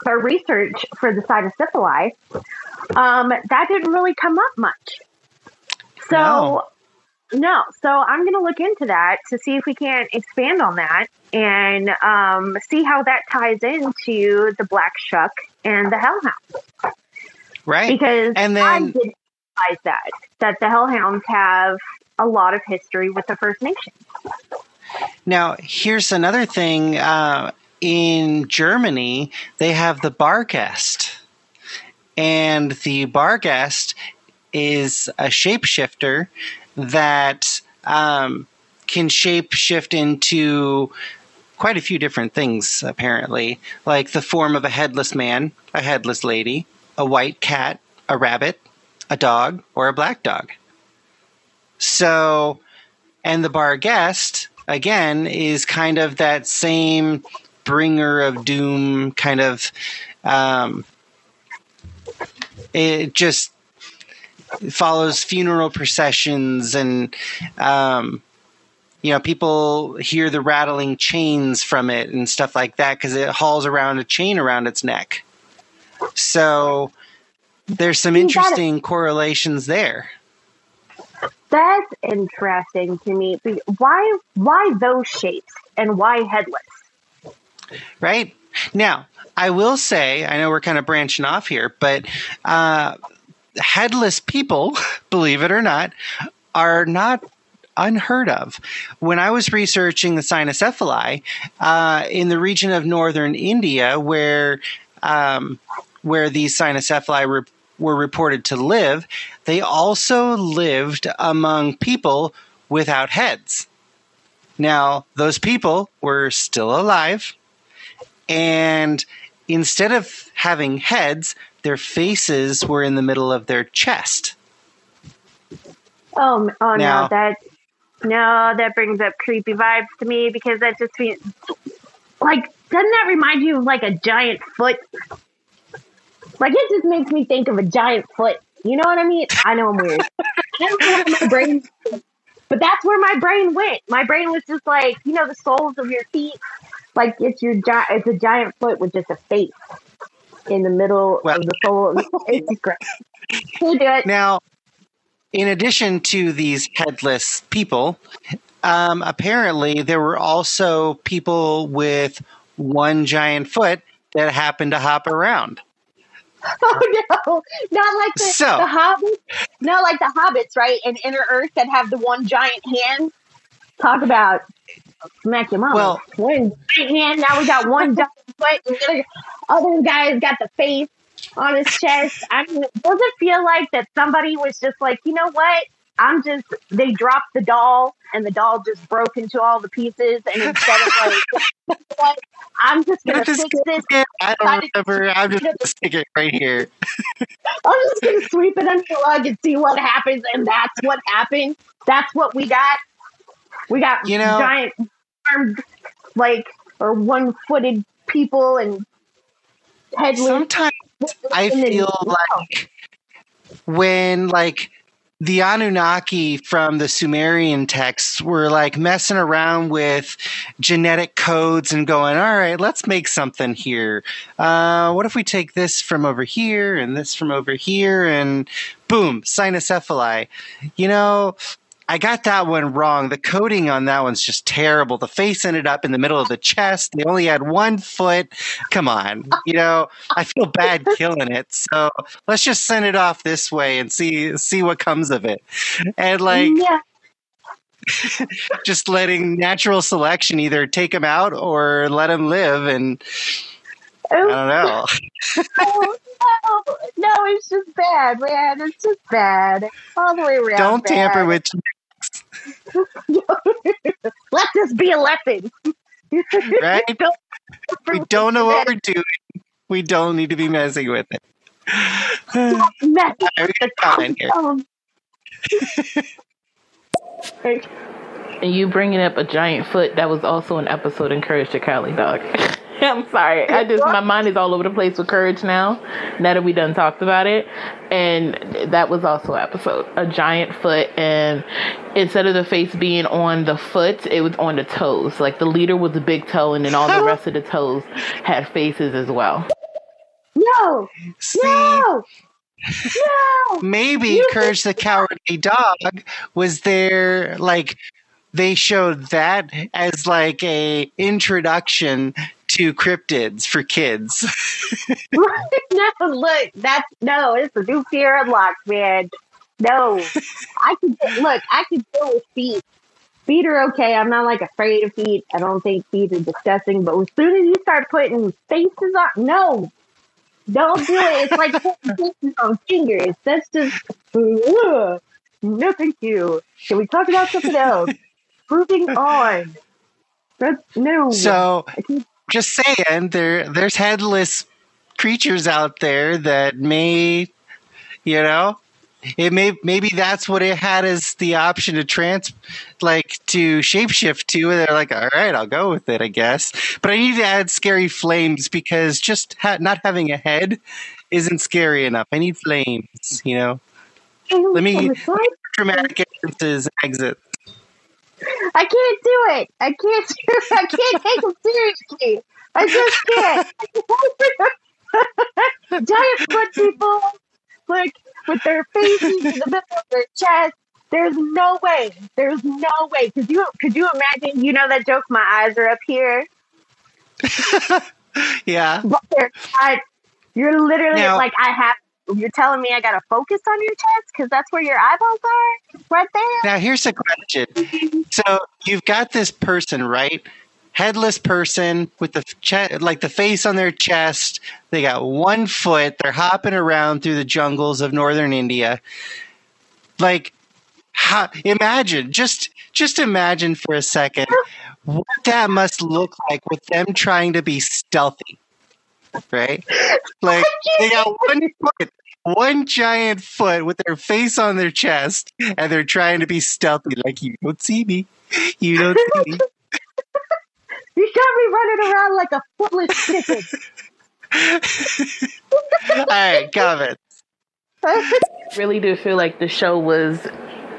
our research for the cynocephali, um, that didn't really come up much. So No. No, so I'm going to look into that to see if we can expand on that and um, see how that ties into the black shuck and the hellhound Right. because And I then- didn't realize that that the hellhounds have a lot of history with the First Nation. Now, here's another thing. Uh, in Germany, they have the Bargest. And the Bargest is a shapeshifter that um, can shapeshift into quite a few different things, apparently, like the form of a headless man, a headless lady, a white cat, a rabbit, a dog, or a black dog. So, and the Bargest again is kind of that same bringer of doom kind of um, it just follows funeral processions and um, you know people hear the rattling chains from it and stuff like that because it hauls around a chain around its neck so there's some interesting correlations there That's interesting to me. Why why those shapes and why headless? right? Now, I will say, I know we're kind of branching off here, but uh, headless people, believe it or not, are not unheard of. When I was researching the cynocephali uh, in the region of northern India, where um, where these cynocephali re- were reported to live, they also lived among people without heads. Now, those people were still alive, and instead of having heads, their faces were in the middle of their chest. Oh, oh Now- no, that no, that brings up creepy vibes to me because that just means like doesn't that remind you of like a giant foot? Like it just makes me think of a giant foot. You know what I mean? I know I'm weird. I don't know my brain, but that's where my brain went. My brain was just like you know the soles of your feet, like it's your giant. It's a giant foot with just a face in the middle Well- of the sole. It's great. You do it. Now, in addition to these headless people, um, apparently there were also people with one giant foot that happened to hop around. Oh no, not like the, So- the hobbits. Not like the hobbits, right? In Inner Earth that have the one giant hand. Talk about smack your mama. Well- one giant hand. Now we got one giant foot, and the other, other guy's got the face on his chest. I mean, does it feel like that somebody was just like, you know what? I'm just. They dropped the doll, and the doll just broke into all the pieces. And instead of like? I'm just gonna I'm just fix this. I don't remember. I'm just going to stick it right here. I'm just gonna sweep it under the rug and see what happens, and that's what happened. That's what we got. We got You know- giant armed, like or one-footed people and headless. Sometimes I feel like when like the Anunnaki from the Sumerian texts were like messing around with genetic codes and going, all right, let's make something here. Uh, what if we take this from over here and this from over here and boom, cynocephaly. You know, I got that one wrong. The coding on that one's just terrible. The face ended up in the middle of the chest. They only had one foot. Come on. You know, I feel bad killing it. So let's just send it off this way and see see what comes of it. And like yeah, just letting natural selection either take them out or let them live and I oh, don't know. no, oh, no, no, it's just bad, man. It's just bad all the way around. Don't tamper bad. with Let this be a lesson. Right? Don't we don't know what we're doing. We don't need to be messing with it. All mess right, we got here. Um, And you bringing up a giant foot, that was also an episode in Courage the Cowardly Dog. I'm sorry. I just my mind is all over the place with courage now. Now that we done talked about it, and that was also an episode. A giant foot, and instead of the face being on the foot, it was on the toes. Like the leader was the big toe, and then all the rest of the toes had faces as well. No, See, no, no. maybe You- Courage the Cowardly Dog was there like they showed that as like a introduction to cryptids for kids. no, look, that's no, it's a new fear unlocked, man. No, I can look. I can deal with feet. Feet are okay. I'm not like afraid of feet. I don't think feet are disgusting. But as soon as you start putting faces on, no, don't do it. It's like putting faces on fingers. That's just ugh. no, thank you. Can we talk about something else? Moving on. That's no. so just saying there there's headless creatures out there that may you know it may maybe that's what it had as the option to trans like to shapeshift to and they're like all right i'll go with it i guess. But i need to add scary flames because just ha- not having a head isn't scary enough. I need flames you know? Let me- On the side? dramatic entrances and exits I can't do it. I can't do it. I can't take them seriously. I just can't. Giant foot people, like with their faces in the middle of their chest. There's no way. There's no way. Could you could you imagine? You know that joke? My eyes are up here, yeah but they're not. You're literally Now- like I have. You're telling me I got to focus on your chest because that's where your eyeballs are, right there. Now, here's a question. So you've got this person, right? Headless person with the che- like the face on their chest. They got one foot. They're hopping around through the jungles of northern India. Like, how, imagine just just imagine for a second what that must look like with them trying to be stealthy, right? Like they got one foot, one giant foot with their face on their chest, and they're trying to be stealthy, like you don't see me, you don't see me. You got me running around like a foolish chicken. All right, comment. really do feel like the show was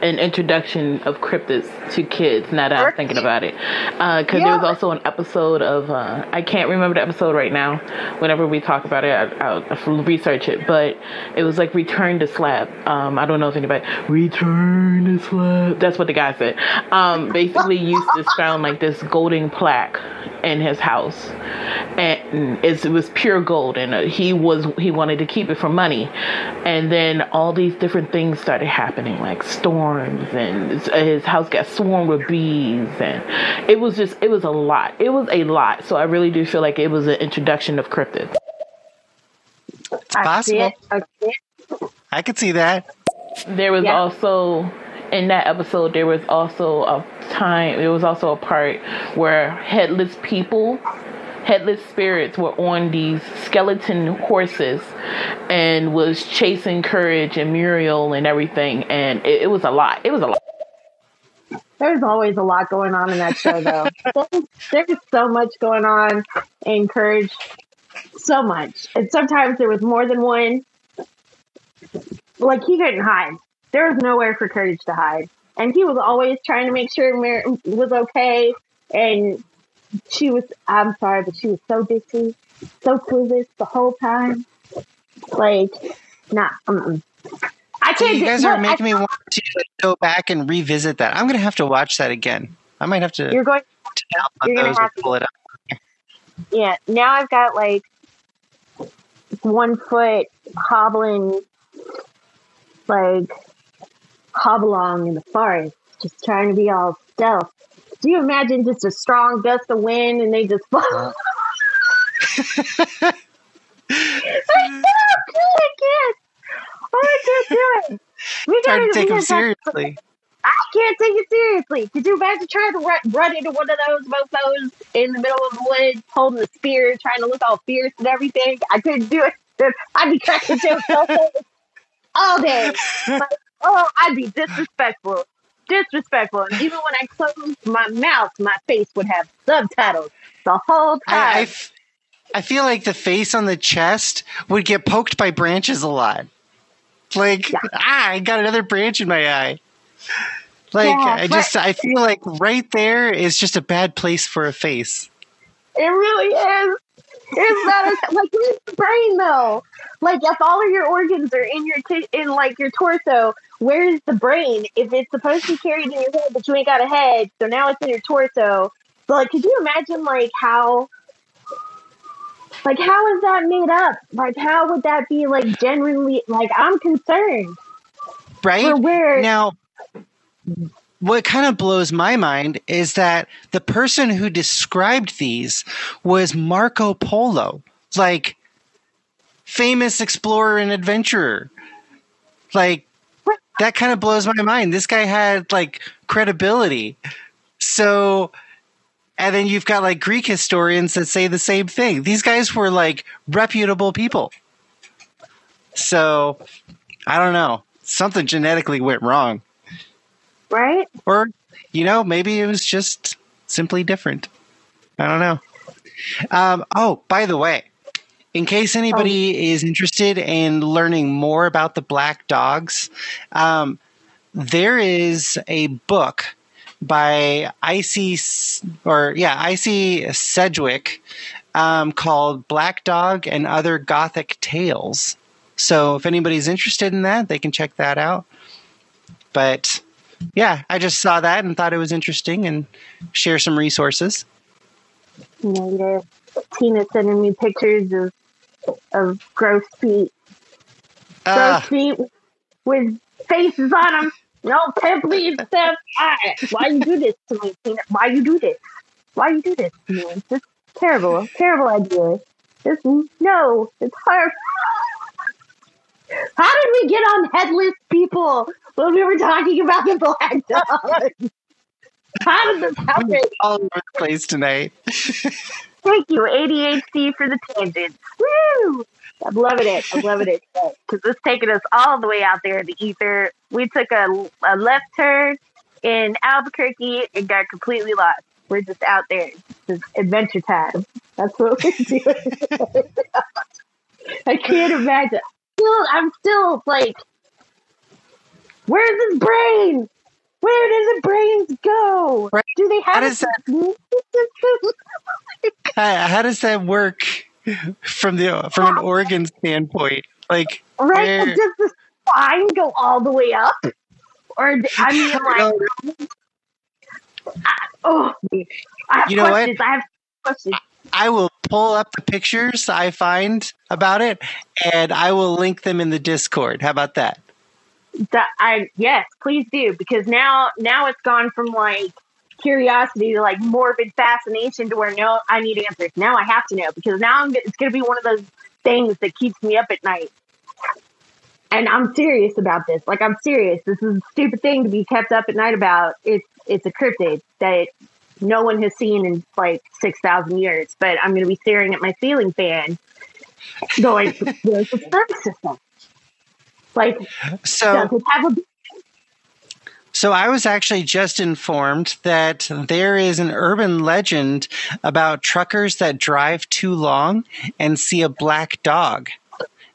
an introduction of cryptids to kids now that I'm thinking about it. Because there was also an episode of, uh, I can't remember the episode right now. Whenever we talk about it, I, I'll, I'll research it. But it was like Return to Slab. Um, I don't know if anybody, Return to Slab. That's what the guy said. Um, basically, Eustace found like this golden plaque in his house. And it's, it was pure gold. And uh, he was, he wanted to keep it for money. And then all these different things started happening, like storms, and his- uh, his house got swarmed with bees, and it was just, it was a lot. It was a lot. So I really do feel like it was an introduction of cryptids. It's I possible. I. I could see that. There was Yeah. also in that episode there was also a time there was also a part where headless people headless spirits were on these skeleton horses and was chasing courage and muriel and everything and it, it was a lot it was a lot There's always a lot going on in that show, though. there's, there's so much going on in Courage. So much. And sometimes there was more than one. Like, he couldn't hide. There was nowhere for Courage to hide. And he was always trying to make sure Mir was okay. And she was, I'm sorry, but she was so ditzy, so clueless the whole time. Like, nah, mm-mm. I can't you guys are look, I- making me want to go back and revisit that. I'm gonna have to watch that again. I might have to You're going on you're gonna have to. pull it up. yeah, now I've got like one foot hobbling, like hobble along in the forest, just trying to be all stealth. Do you imagine just a strong gust of wind and they just fall? I can't, I can't. Oh, I can't do it. We gotta- to take them seriously. I can't take it seriously. Could you imagine trying to run, run into one of those mofos in the middle of the woods, holding a spear, trying to look all fierce and everything? I couldn't do it. I'd be cracking jokes all day, all day. Like, oh, I'd be disrespectful. Disrespectful. And even when I closed my mouth, my face would have subtitles the whole time. I, I f- I feel like the face on the chest would get poked by branches a lot. Like, Yeah. ah, I got another branch in my eye. Like, Yeah, I just, I feel like right there is just a bad place for a face. It really is. It's not a, like your brain though? Like if all of your organs are in your t- in like your torso, where's the brain? If it's supposed to be carried in your head, but you ain't got a head, so now it's in your torso. So like, could you imagine like how? Like how is that made up? Like how would that be like genuinely like I'm concerned Right? where Now, what kind of blows my mind is that the person who described these was Marco Polo, like famous explorer and adventurer. Like that kind of blows my mind. This guy had like credibility. So and then you've got like Greek historians that say the same thing. These guys were like reputable people. So I don't know. Something genetically went wrong. right? Or, you know, maybe it was just simply different. I don't know. Um, oh, by the way, in case anybody is interested in learning more about the black dogs, um, there is a book by Icy or yeah, Icy Sedgwick um, called Black Dog and Other Gothic Tales. So if anybody's interested in that, they can check that out. But yeah, I just saw that and thought it was interesting and share some resources. You know, Tina sending me pictures of of gross feet gross Uh, feet with faces on them. No, believe I- Why you do this to me, Tina? Why you do this? Why you do this to me? It's just terrible, terrible idea. This no, it's hard. How did we get on headless people when we were talking about the black dog? How did this happen? all over the place tonight. Thank you, ADHD, for the tangents. Woo! I'm loving it. I'm loving it because it's taking us all the way out there in the ether. We took a, a left turn in Albuquerque and got completely lost. We're just out there. It's adventure time. That's what we're doing. I can't imagine. Still, I'm still like, where's his brain? Where do the brains go? Right. Do they have How does How, how does that work from the from an organ standpoint? Like, Right? Where- Does the spine go all the way up? Or I mean, like, oh, I have You know what? questions. I have questions. I will pull up the pictures I find about it, and I will link them in the Discord. How about that? That I yes, please do because now now it's gone from like curiosity to like morbid fascination to where no, I need answers. Now I have to know because now I'm, it's going to be one of those things that keeps me up at night. And I'm serious about this. Like I'm serious. This is a stupid thing to be kept up at night about. It's it's a cryptid that no one has seen in like six thousand years. But I'm going to be staring at my ceiling fan, going, "Where's the nervous system? Like, So, so I was actually just informed that there is an urban legend about truckers that drive too long and see a black dog.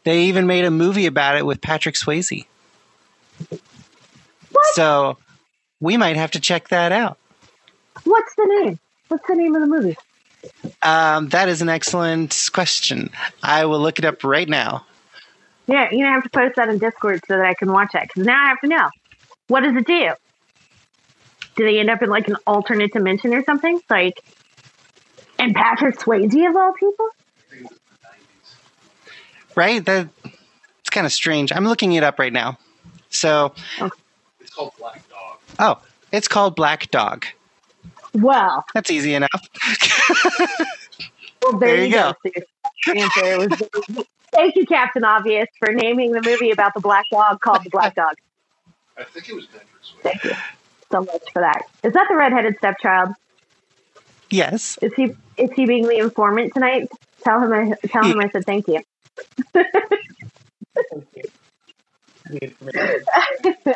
They even made a movie about it with Patrick Swayze. What? So we might have to check that out. What's the name? What's the name of the movie? Um, that is an excellent question. I will look it up right now. Yeah, you're gonna have to post that in Discord so that I can watch that. Because now I have to know. What does it do? Do they end up in like an alternate dimension or something? Like, and Patrick Swayze of all people? Right? That it's kind of strange. I'm looking it up right now. So, It's called Black Dog. oh, it's called Black Dog. Well, That's easy enough. well there, There you you go. So your answer was- Thank you, Captain Obvious, for naming the movie about the black dog called The Black Dog. I think it was Patrick Swayze. Thank you so much for that. Is that the redheaded stepchild? yes. Is he is he being the informant tonight? Tell him I tell him I said thank you. Thank you.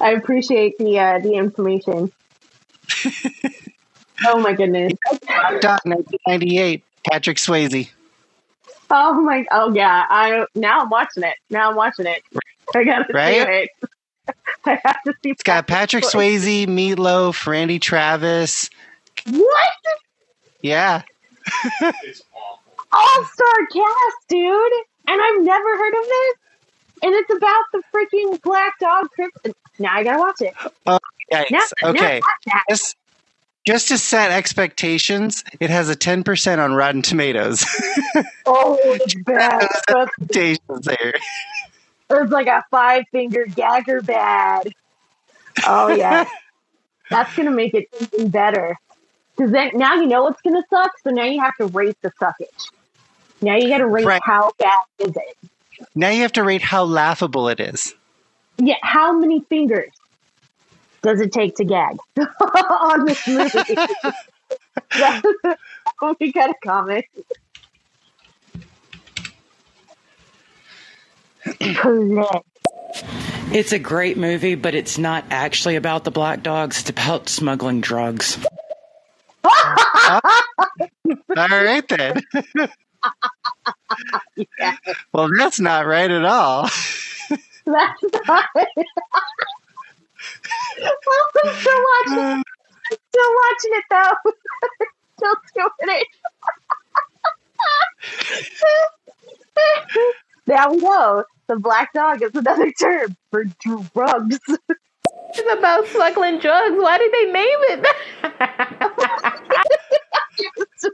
I appreciate the uh, the information. oh my goodness. Dot 1998. Patrick Swayze. Oh my. Oh yeah. I now I'm watching it. Now I'm watching it. I gotta Right? see it. I have to see. It's got Patrick Swayze, Meatloaf, Randy Travis. What? Yeah. It's awful. All star cast, dude. And I've never heard of this. And it's about the freaking black dog cryptid. Now I gotta watch it. Oh, yikes. Now, Okay. Now, watch that. Just, to set expectations, it has a 10% on Rotten Tomatoes. Oh, it's bad. Expectations there. it's like a five finger gagger bad. Oh yeah, that's gonna make it even better. Because then now you know it's gonna suck. So now you have to rate the suckage. Now you got to rate Right. how bad is it. Now you have to rate how laughable it is. Yeah, how many fingers does it take to gag on this movie? We got a comment. It's a great movie, but it's not actually about the black dogs. It's about smuggling drugs. All right then. Yeah. Well, that's not right at all. That's not it. I'm still watching. Still watching it though. still doing it. now we know the black dog is another term for drugs. It's about smuggling drugs. Why did they name it?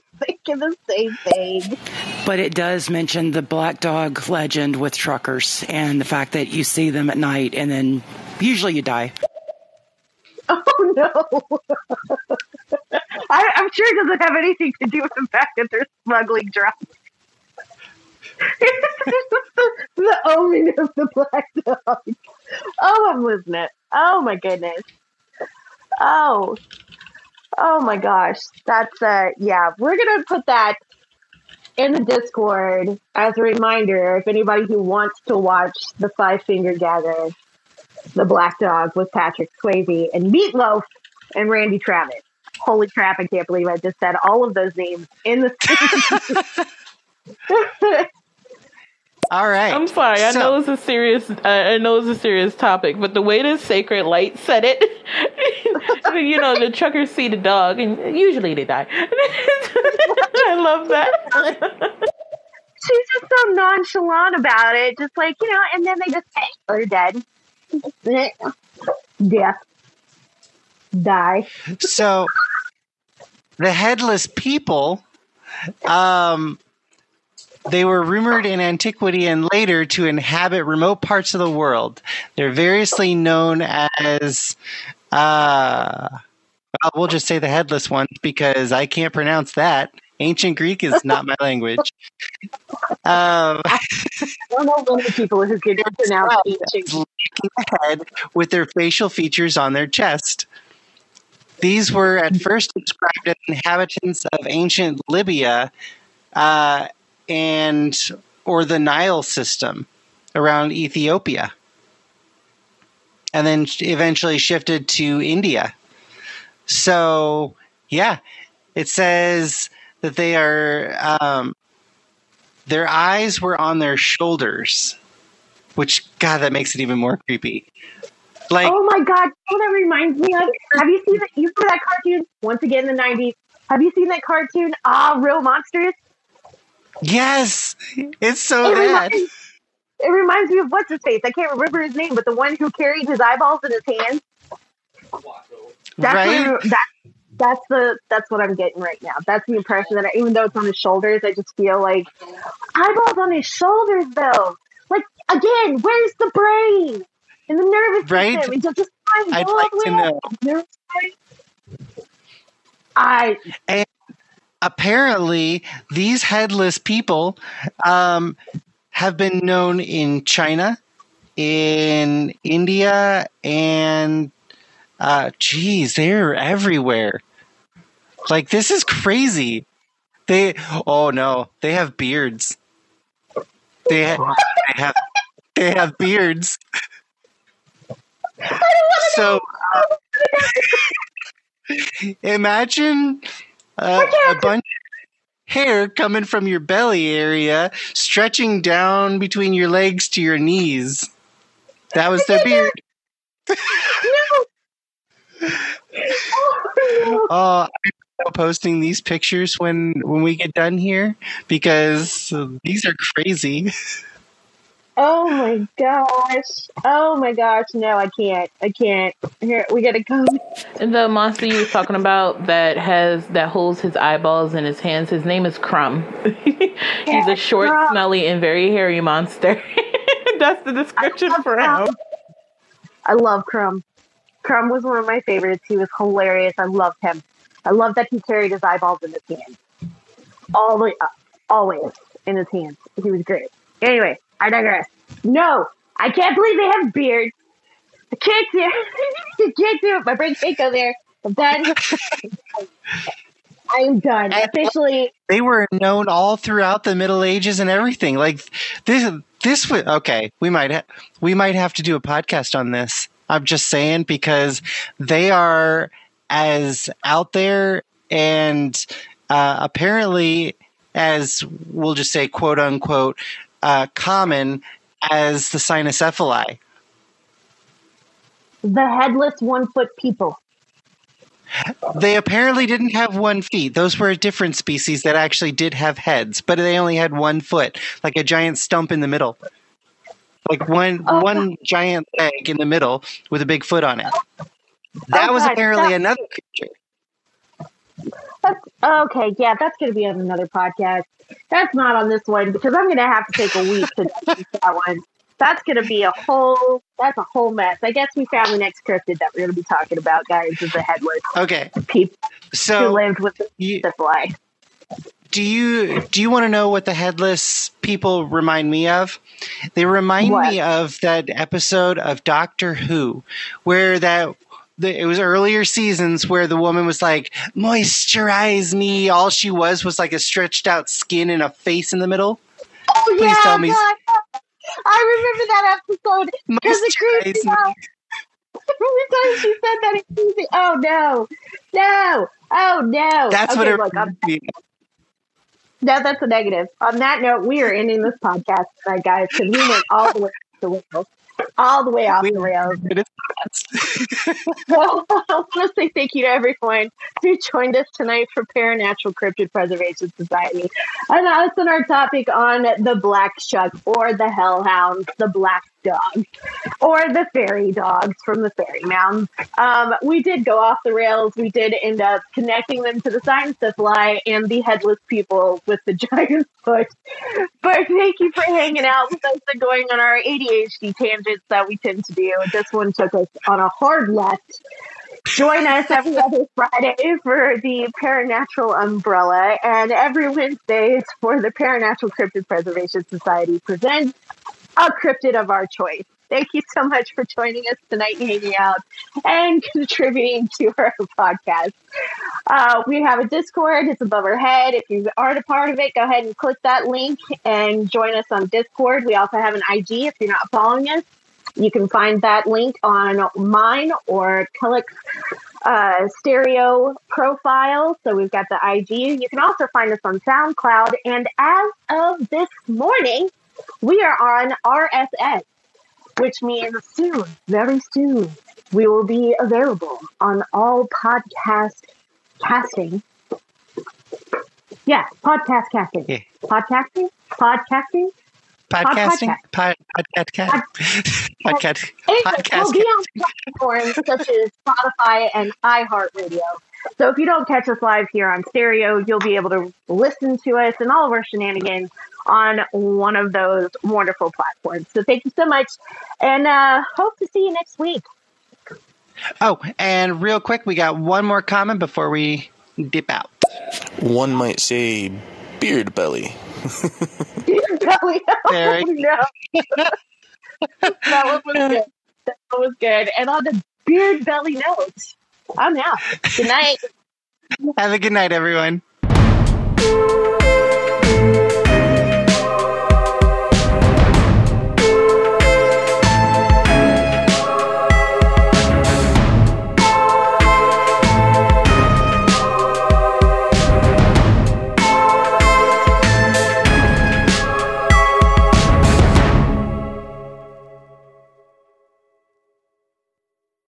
Thinking the same thing. But it does mention the black dog legend with truckers and the fact that you see them at night and then usually you die. Oh no! I, I'm sure it doesn't have anything to do with the fact that they're smuggling drugs. the, the omen of the black dog. Oh, I'm losing it. Oh my goodness. Oh. Oh my gosh. That's uh yeah, we're gonna put that in the Discord as a reminder if anybody who wants to watch the five finger gather, the black dog with Patrick Swayze and Meatloaf and Randy Travis. Holy crap, I can't believe I just said all of those names in the All right. I'm sorry. I So- know it's a serious. Uh, I know it's a serious topic, but the way the sacred light said it, you know, the truckers see the dog, and usually they die. I love that. she's just so nonchalant about it, just like, you know, and then they just hey, they're dead. Death. Die. so the headless people um they were rumored in antiquity and later to inhabit remote parts of the world they're variously known as uh well, we'll just say the headless ones because i can't pronounce that ancient greek is not my language um I don't know many people who can pronounce ancient. head with their facial features on their chest. These were at first described as inhabitants of ancient Libya uh, and or the Nile system around Ethiopia, and then eventually shifted to India. So, yeah, it says that they are um, their eyes were on their shoulders, which God, that makes it even more creepy. Like, Oh my god, you know that reminds me of? Have you seen that you saw that cartoon once again in the nineties? Have you seen that cartoon? Ah, Real Monsters? Yes, it's so It bad. reminds, it reminds me of what's his face? I can't remember his name, but the one who carried his eyeballs in his hands. That's Right? what, that, that's the that's what I'm getting right now. That's the impression that I, even though it's on his shoulders, I just feel like eyeballs on his shoulders though. Like again, where's the brain and the nervous Right? system? It just, just I'd like to know. up. Nervous system. I Apparently, these headless people um, have been known in China, in India, and uh, geez, they're everywhere. Like this is crazy. They oh no, they have beards. They, ha- they have they have beards. I don't want So imagine uh, a bunch of hair coming from your belly area, stretching down between your legs to your knees. That was their beard. Oh, Oh, I'm posting these pictures when when we get done here because these are crazy. oh my gosh. Oh my gosh. No, I can't. I can't. Here, we gotta go. And the monster you were talking about that has that holds his eyeballs in his hands, his name is Krumm. He's a short, Krumm. smelly, and very hairy monster. That's the description for Krumm. him. I love Krumm. Krumm was one of my favorites. He was hilarious. I loved him. I love that he carried his eyeballs in his hands. All the uh, always in his hands. He was great. Anyway, I digress. No, I can't believe they have beards. I can't do I can't do it. My brain can't go there. I'm done. I am done. Officially They were known all throughout the Middle Ages and everything. Like this, this would okay. We might ha- we might have to do a podcast on this. I'm just saying because they are as out there and uh, apparently as we'll just say quote unquote uh, common as the cynocephali. the headless one foot people. They apparently didn't have one feet. Those were a different species that actually did have heads, but they only had one foot, like a giant stump in the middle. Like one Oh. one giant leg in the middle with a big foot on it. That Oh, was God, apparently another creature. That's okay. Yeah, that's going to be on another podcast. That's not on this one because I'm going to have to take a week to that one. That's going to be a whole. That's a whole mess. I guess we found the next cryptid that we're going to be talking about, guys. Is the headless Okay, people who lived with the you, syphilis. do you do you want to know what the headless people remind me of? They remind What? me of that episode of Doctor Who, where that the, it was earlier seasons where the woman was like, "Moisturize me." All she was was like a stretched out skin and a face in the middle. Oh Please yeah, tell me- God. I remember that episode because it creeped me me. out. Every time she said that, it creeped me. Oh no, no, oh no. That's what Okay, it look, I'm reminded me. No, that's a negative. On that note, we are ending this podcast tonight, guys, because we went all the way to the rails. All the way off the rails. Well, I want to say thank you to everyone who joined us tonight for Paranatural Cryptid Preservation Society. And us on our topic on the black shuck or the hellhounds, the black dogs, or the fairy dogs from the fairy mounds. Um, we did go off the rails. We did end up connecting them to the cynocephali and the headless people with the giant foot. But thank you for hanging out with us and going on our ADHD tangents that we tend to do. This one took us on a hard left. Join us every other Friday for the Paranatural Umbrella and every Wednesdays for the Paranatural Cryptid Preservation Society presents a cryptid of our choice. Thank you so much for joining us tonight and hanging out and contributing to our podcast. Uh, we have a Discord, it's above our head. If you aren't a part of it, go ahead and click that link and join us on Discord. We also have an IG if you're not following us. You can find that link on mine or Khelek's uh, stereo profile. So we've got the IG. You can also find us on SoundCloud. And as of this morning, we are on RSS, which means soon, very soon, we will be available on all podcast casting. Yeah, podcast casting. Yeah. Podcasting? Podcasting? Podcasting, pod, podcast, podcast, Anyway, podcast. we'll be on platforms such as Spotify and iHeartRadio. So if you don't catch us live here on stereo, you'll be able to listen to us and all of our shenanigans on one of those wonderful platforms. So thank you so much, and uh, hope to see you next week. Oh, and real quick, we got one more comment before we dip out. One might say beard belly. beard Belly. Very- Oh, no. that one was good. That one was good. And on the beard belly note, I'm out. Good night. Have a good night, everyone.